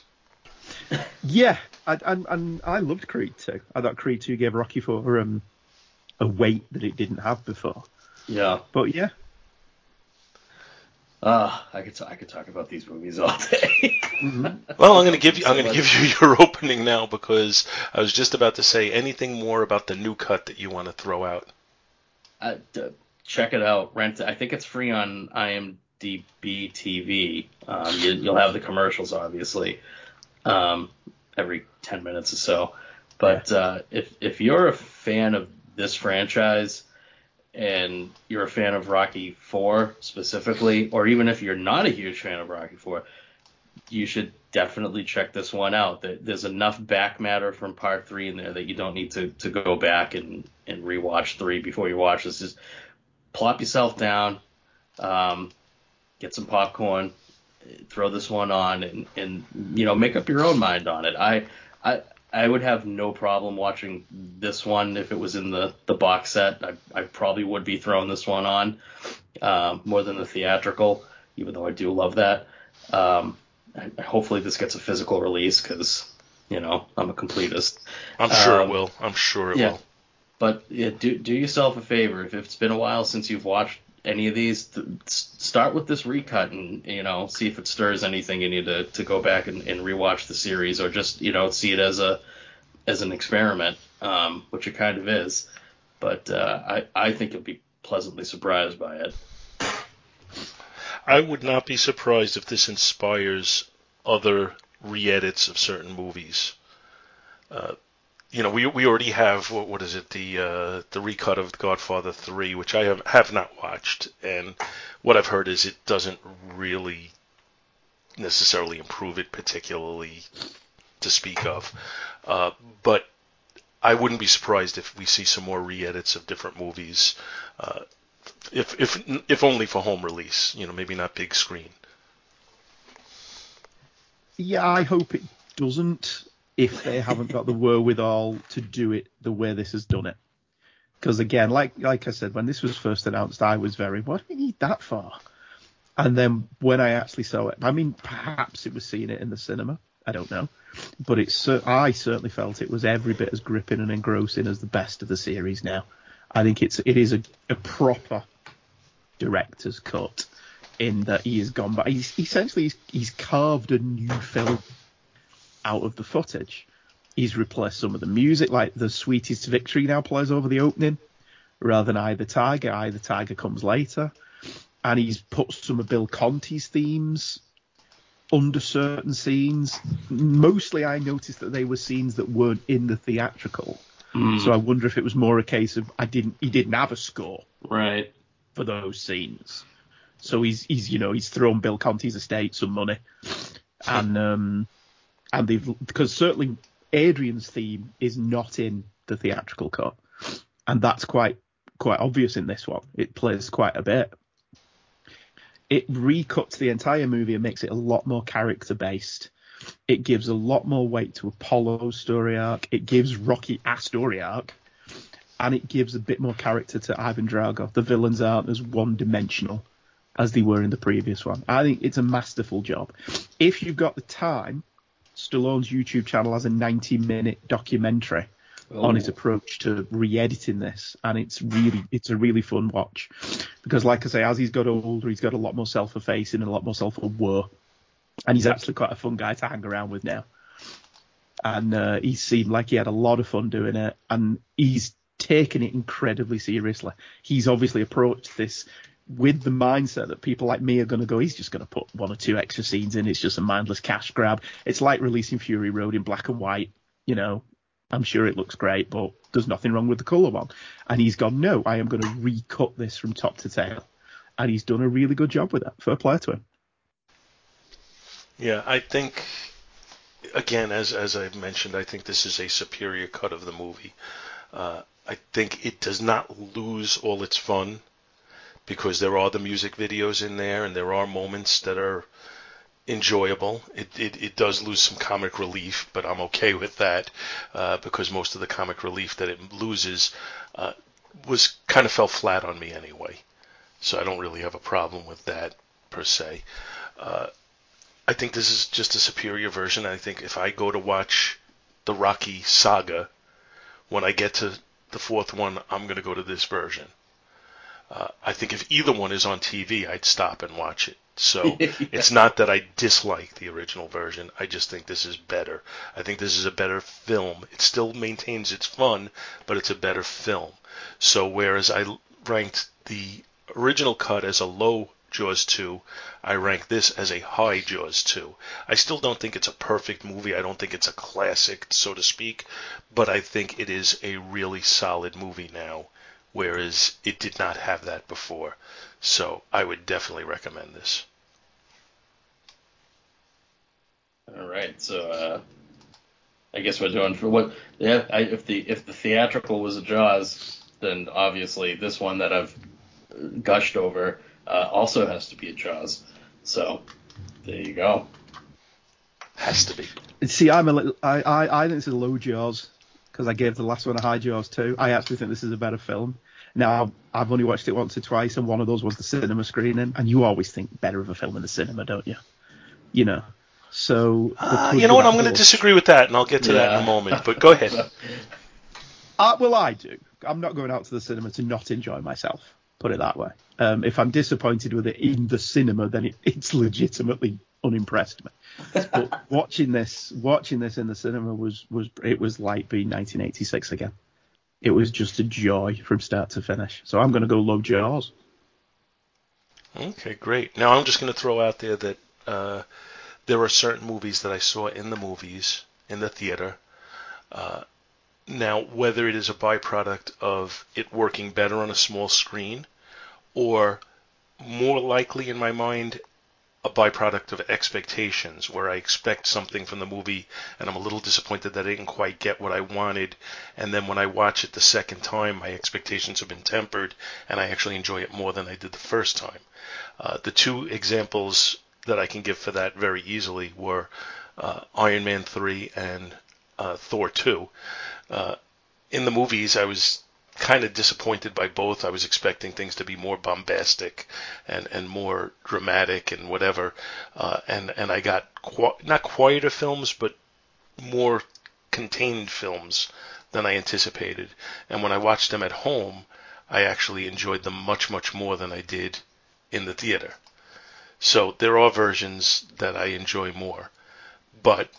J: Yeah, I, and, and I loved Creed 2. I thought Creed 2 gave Rocky 4 um, a weight that it didn't have before.
K: Yeah.
J: But yeah,
K: Uh, I could t- I could talk about these movies all day. [laughs]
I: Well, I'm going to give you I'm going to give you [laughs] your opening now because I was just about to say anything more about the new cut that you want to throw out.
K: uh, d- check it out. Rent. it. I think it's free on IMDb TV. Um, you, you'll have the commercials, obviously, um, every ten minutes or so. But uh, if if you're a fan of this franchise and you're a fan of Rocky Four specifically, or even if you're not a huge fan of Rocky Four, you should definitely check this one out. There- There's enough back matter from part three in there that you don't need to, to go back and, and rewatch three before you watch this. Just plop yourself down, um, get some popcorn, throw this one on, and, and you know make up your own mind on it. I I I would have no problem watching this one if it was in the, the box set. I, I probably would be throwing this one on um, more than the theatrical, even though I do love that. Um, I, hopefully this gets a physical release because you know I'm a completist.
I: I'm sure um, it will. I'm sure it
K: yeah.
I: will.
K: But yeah, do do yourself a favor if it's been a while since you've watched any of these, th- start with this recut and you know see if it stirs anything in you to, to go back and, and rewatch the series or just you know see it as a as an experiment, um, which it kind of is. But uh, I I think you'll be pleasantly surprised by it.
I: I would not be surprised if this inspires other re-edits of certain movies. Uh, you know, we we already have what what is it the uh, the recut of Godfather three, which I have have not watched, and what I've heard is it doesn't really necessarily improve it particularly to speak of, uh, but I wouldn't be surprised if we see some more re-edits of different movies, uh, if if if only for home release, you know, maybe not big screen.
J: Yeah, I hope it doesn't if they haven't got the [laughs] wherewithal to do it the way this has done it. Because again, like like I said, when this was first announced, I was very, what do we need that for? And then when I actually saw it, I mean, perhaps it was seeing it in the cinema. I don't know, but it's I certainly felt it was every bit as gripping and engrossing as the best of the series. Now, I think it's it is a, a proper director's cut in that he has gone back. He's essentially he's, he's carved a new film out of the footage. He's replaced some of the music, like the Sweetest Victory now plays over the opening, rather than Eye the Tiger. Eye the Tiger comes later. And he's put some of Bill Conti's themes under certain scenes. Mostly, I noticed that they were scenes that weren't in the theatrical. Mm. So I wonder if it was more a case of I didn't he didn't have a score
K: right
J: for those scenes. So he's he's you know he's thrown Bill Conti's estate some money, and um, and they've because certainly Adrian's theme is not in the theatrical cut, and that's quite quite obvious in this one. It plays quite a bit. It recuts the entire movie and makes it a lot more character based. It gives a lot more weight to Apollo's story arc. It gives Rocky a story arc, and it gives a bit more character to Ivan Drago. The villains aren't as one dimensional as they were in the previous one. I think it's a masterful job. If you've got the time, Stallone's YouTube channel has a 90 minute documentary oh. on his approach to re-editing this, and it's really it's a really fun watch because, like I say, as he's got older, he's got a lot more self-effacing and a lot more self-aware, and he's actually quite a fun guy to hang around with now. And uh, he seemed like he had a lot of fun doing it, and he's taken it incredibly seriously. He's obviously approached this with the mindset that people like me are going to go, he's just going to put one or two extra scenes in. It's just a mindless cash grab. It's like releasing Fury Road in black and white. You know, I'm sure it looks great, but there's nothing wrong with the colour one. And he's gone, no, I am going to recut this from top to tail. And he's done a really good job with that. Fair play to him.
I: Yeah, I think, again, as as I've mentioned, I think this is a superior cut of the movie. Uh, I think it does not lose all its fun because there are the music videos in there and there are moments that are enjoyable. It, it, it does lose some comic relief, but I'm okay with that uh, because most of the comic relief that it loses uh, was kind of fell flat on me anyway. So I don't really have a problem with that per se. I think this is just a superior version. I think if I go to watch the Rocky saga, when I get to the fourth one, I'm going to go to this version. Uh, I think if either one is on TV, I'd stop and watch it. So [laughs] yeah. it's not that I dislike the original version. I just think this is better. I think this is a better film. It still maintains its fun, but it's a better film. So whereas I ranked the original cut as a low Jaws 2, I rank this as a high Jaws 2. I still don't think it's a perfect movie. I don't think it's a classic, so to speak, but I think it is a really solid movie now whereas it did not have that before. So I would definitely recommend this.
K: All right, so uh, I guess we're doing for what? Yeah, I, if the if the theatrical was a Jaws, then obviously this one that I've gushed over uh, also has to be a Jaws. So there you go.
I: Has to be.
J: See, I'm a little. I, I, I think this is a low Jaws because I gave the last one a high Jaws too. I actually think this is a better film. Now I've only watched it once or twice, and one of those was the cinema screening. And you always think better of a film in the cinema, don't you? You know. So
I: uh, you know what? I'm going to disagree with that, and I'll get to yeah. that in a moment. But go ahead. [laughs]
J: Uh, well, I do. I'm not going out to the cinema to not enjoy myself. Put it that way. Um, if I'm disappointed with it in the cinema, then it, it's legitimately unimpressed me. but [laughs] watching this, watching this in the cinema was was it was like being 1986 again. It was just a joy from start to finish. So I'm going to go low Jaws.
I: Okay, great. Now I'm just going to throw out there that uh, there are certain movies that I saw in the movies in the theater uh, now, whether it is a byproduct of it working better on a small screen, or more likely in my mind, a byproduct of expectations, where I expect something from the movie and I'm a little disappointed that I didn't quite get what I wanted. And then when I watch it the second time, my expectations have been tempered and I actually enjoy it more than I did the first time. Uh, the two examples that I can give for that very easily were uh, Iron Man 3 and uh, Thor 2. Uh, in the movies, I was kind of disappointed by both. I was expecting things to be more bombastic and, and more dramatic and whatever. Uh, and, and I got qu- not quieter films, but more contained films than I anticipated. And when I watched them at home, I actually enjoyed them much, much more than I did in the theater. So there are versions that I enjoy more. But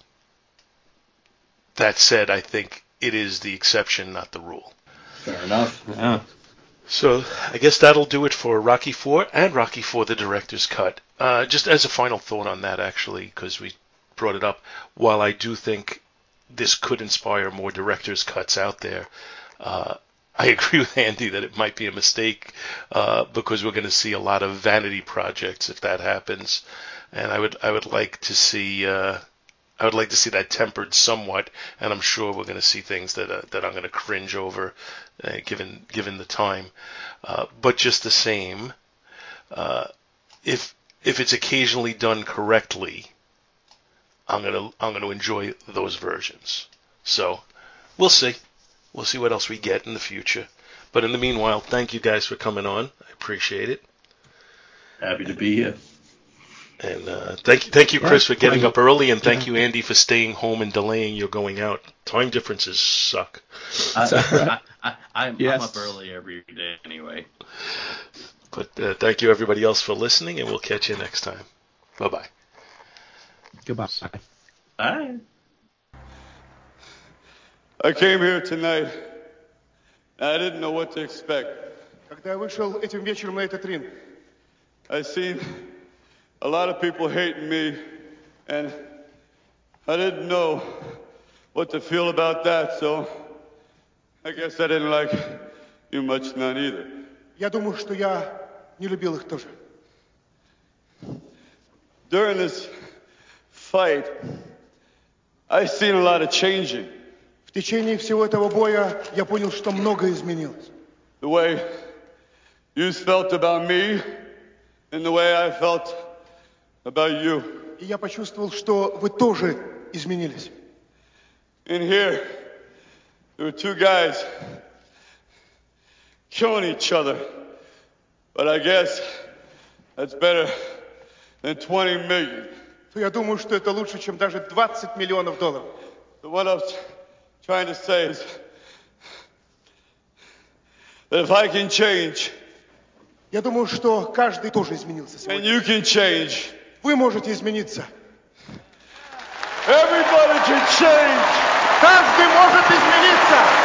I: that said, I think it is the exception, not the rule.
K: Fair enough. Yeah.
I: So I guess that'll do it for Rocky Four and Rocky Four: The Director's Cut. Uh, just as a final thought on that, actually, because we brought it up, while I do think this could inspire more director's cuts out there, uh, I [laughs] agree with Andy that it might be a mistake uh, because we're going to see a lot of vanity projects if that happens, and I would I would like to see uh, I would like to see that tempered somewhat, and I'm sure we're going to see things that uh, that I'm going to cringe over, uh, given given the time. Uh, but just the same, uh, if if it's occasionally done correctly, I'm gonna I'm gonna enjoy those versions. So we'll see. We'll see what else we get in the future. But in the meanwhile, thank you guys for coming on. I appreciate it.
K: Happy to be here.
I: And uh, thank you, thank you, Chris, yeah, for getting up early, and thank yeah. you, Andy, for staying home and delaying your going out. Time differences suck.
K: I, am yes. up early every day anyway.
I: But uh, thank you, everybody else, for listening, and we'll catch you next time. Bye bye.
J: Goodbye.
K: Bye.
C: I came here tonight. I didn't know what to expect.
B: Когда я вышел этим вечером на этот ринг,
C: I seen a lot of people hating me, and I didn't know what to feel about that, so I guess I didn't like you much none either.
B: Я думаю, что я не любил их тоже.
C: During this fight, I seen a lot of changing.
B: В течение всего этого боя я понял, что многое изменилось.
C: The way you felt about me and the way I felt about you.
B: И я почувствовал, что вы тоже изменились.
C: In here, there were two guys killing each other. But I guess that's better than 20 million.
B: То я думаю, что это лучше, чем даже 20 миллионов долларов.
C: So what I was trying to say is that if I can change,
B: я думаю, что каждый тоже изменился
C: сегодня. And you can change.
B: Вы можете измениться.
C: Everybody can change.
B: Каждый может измениться.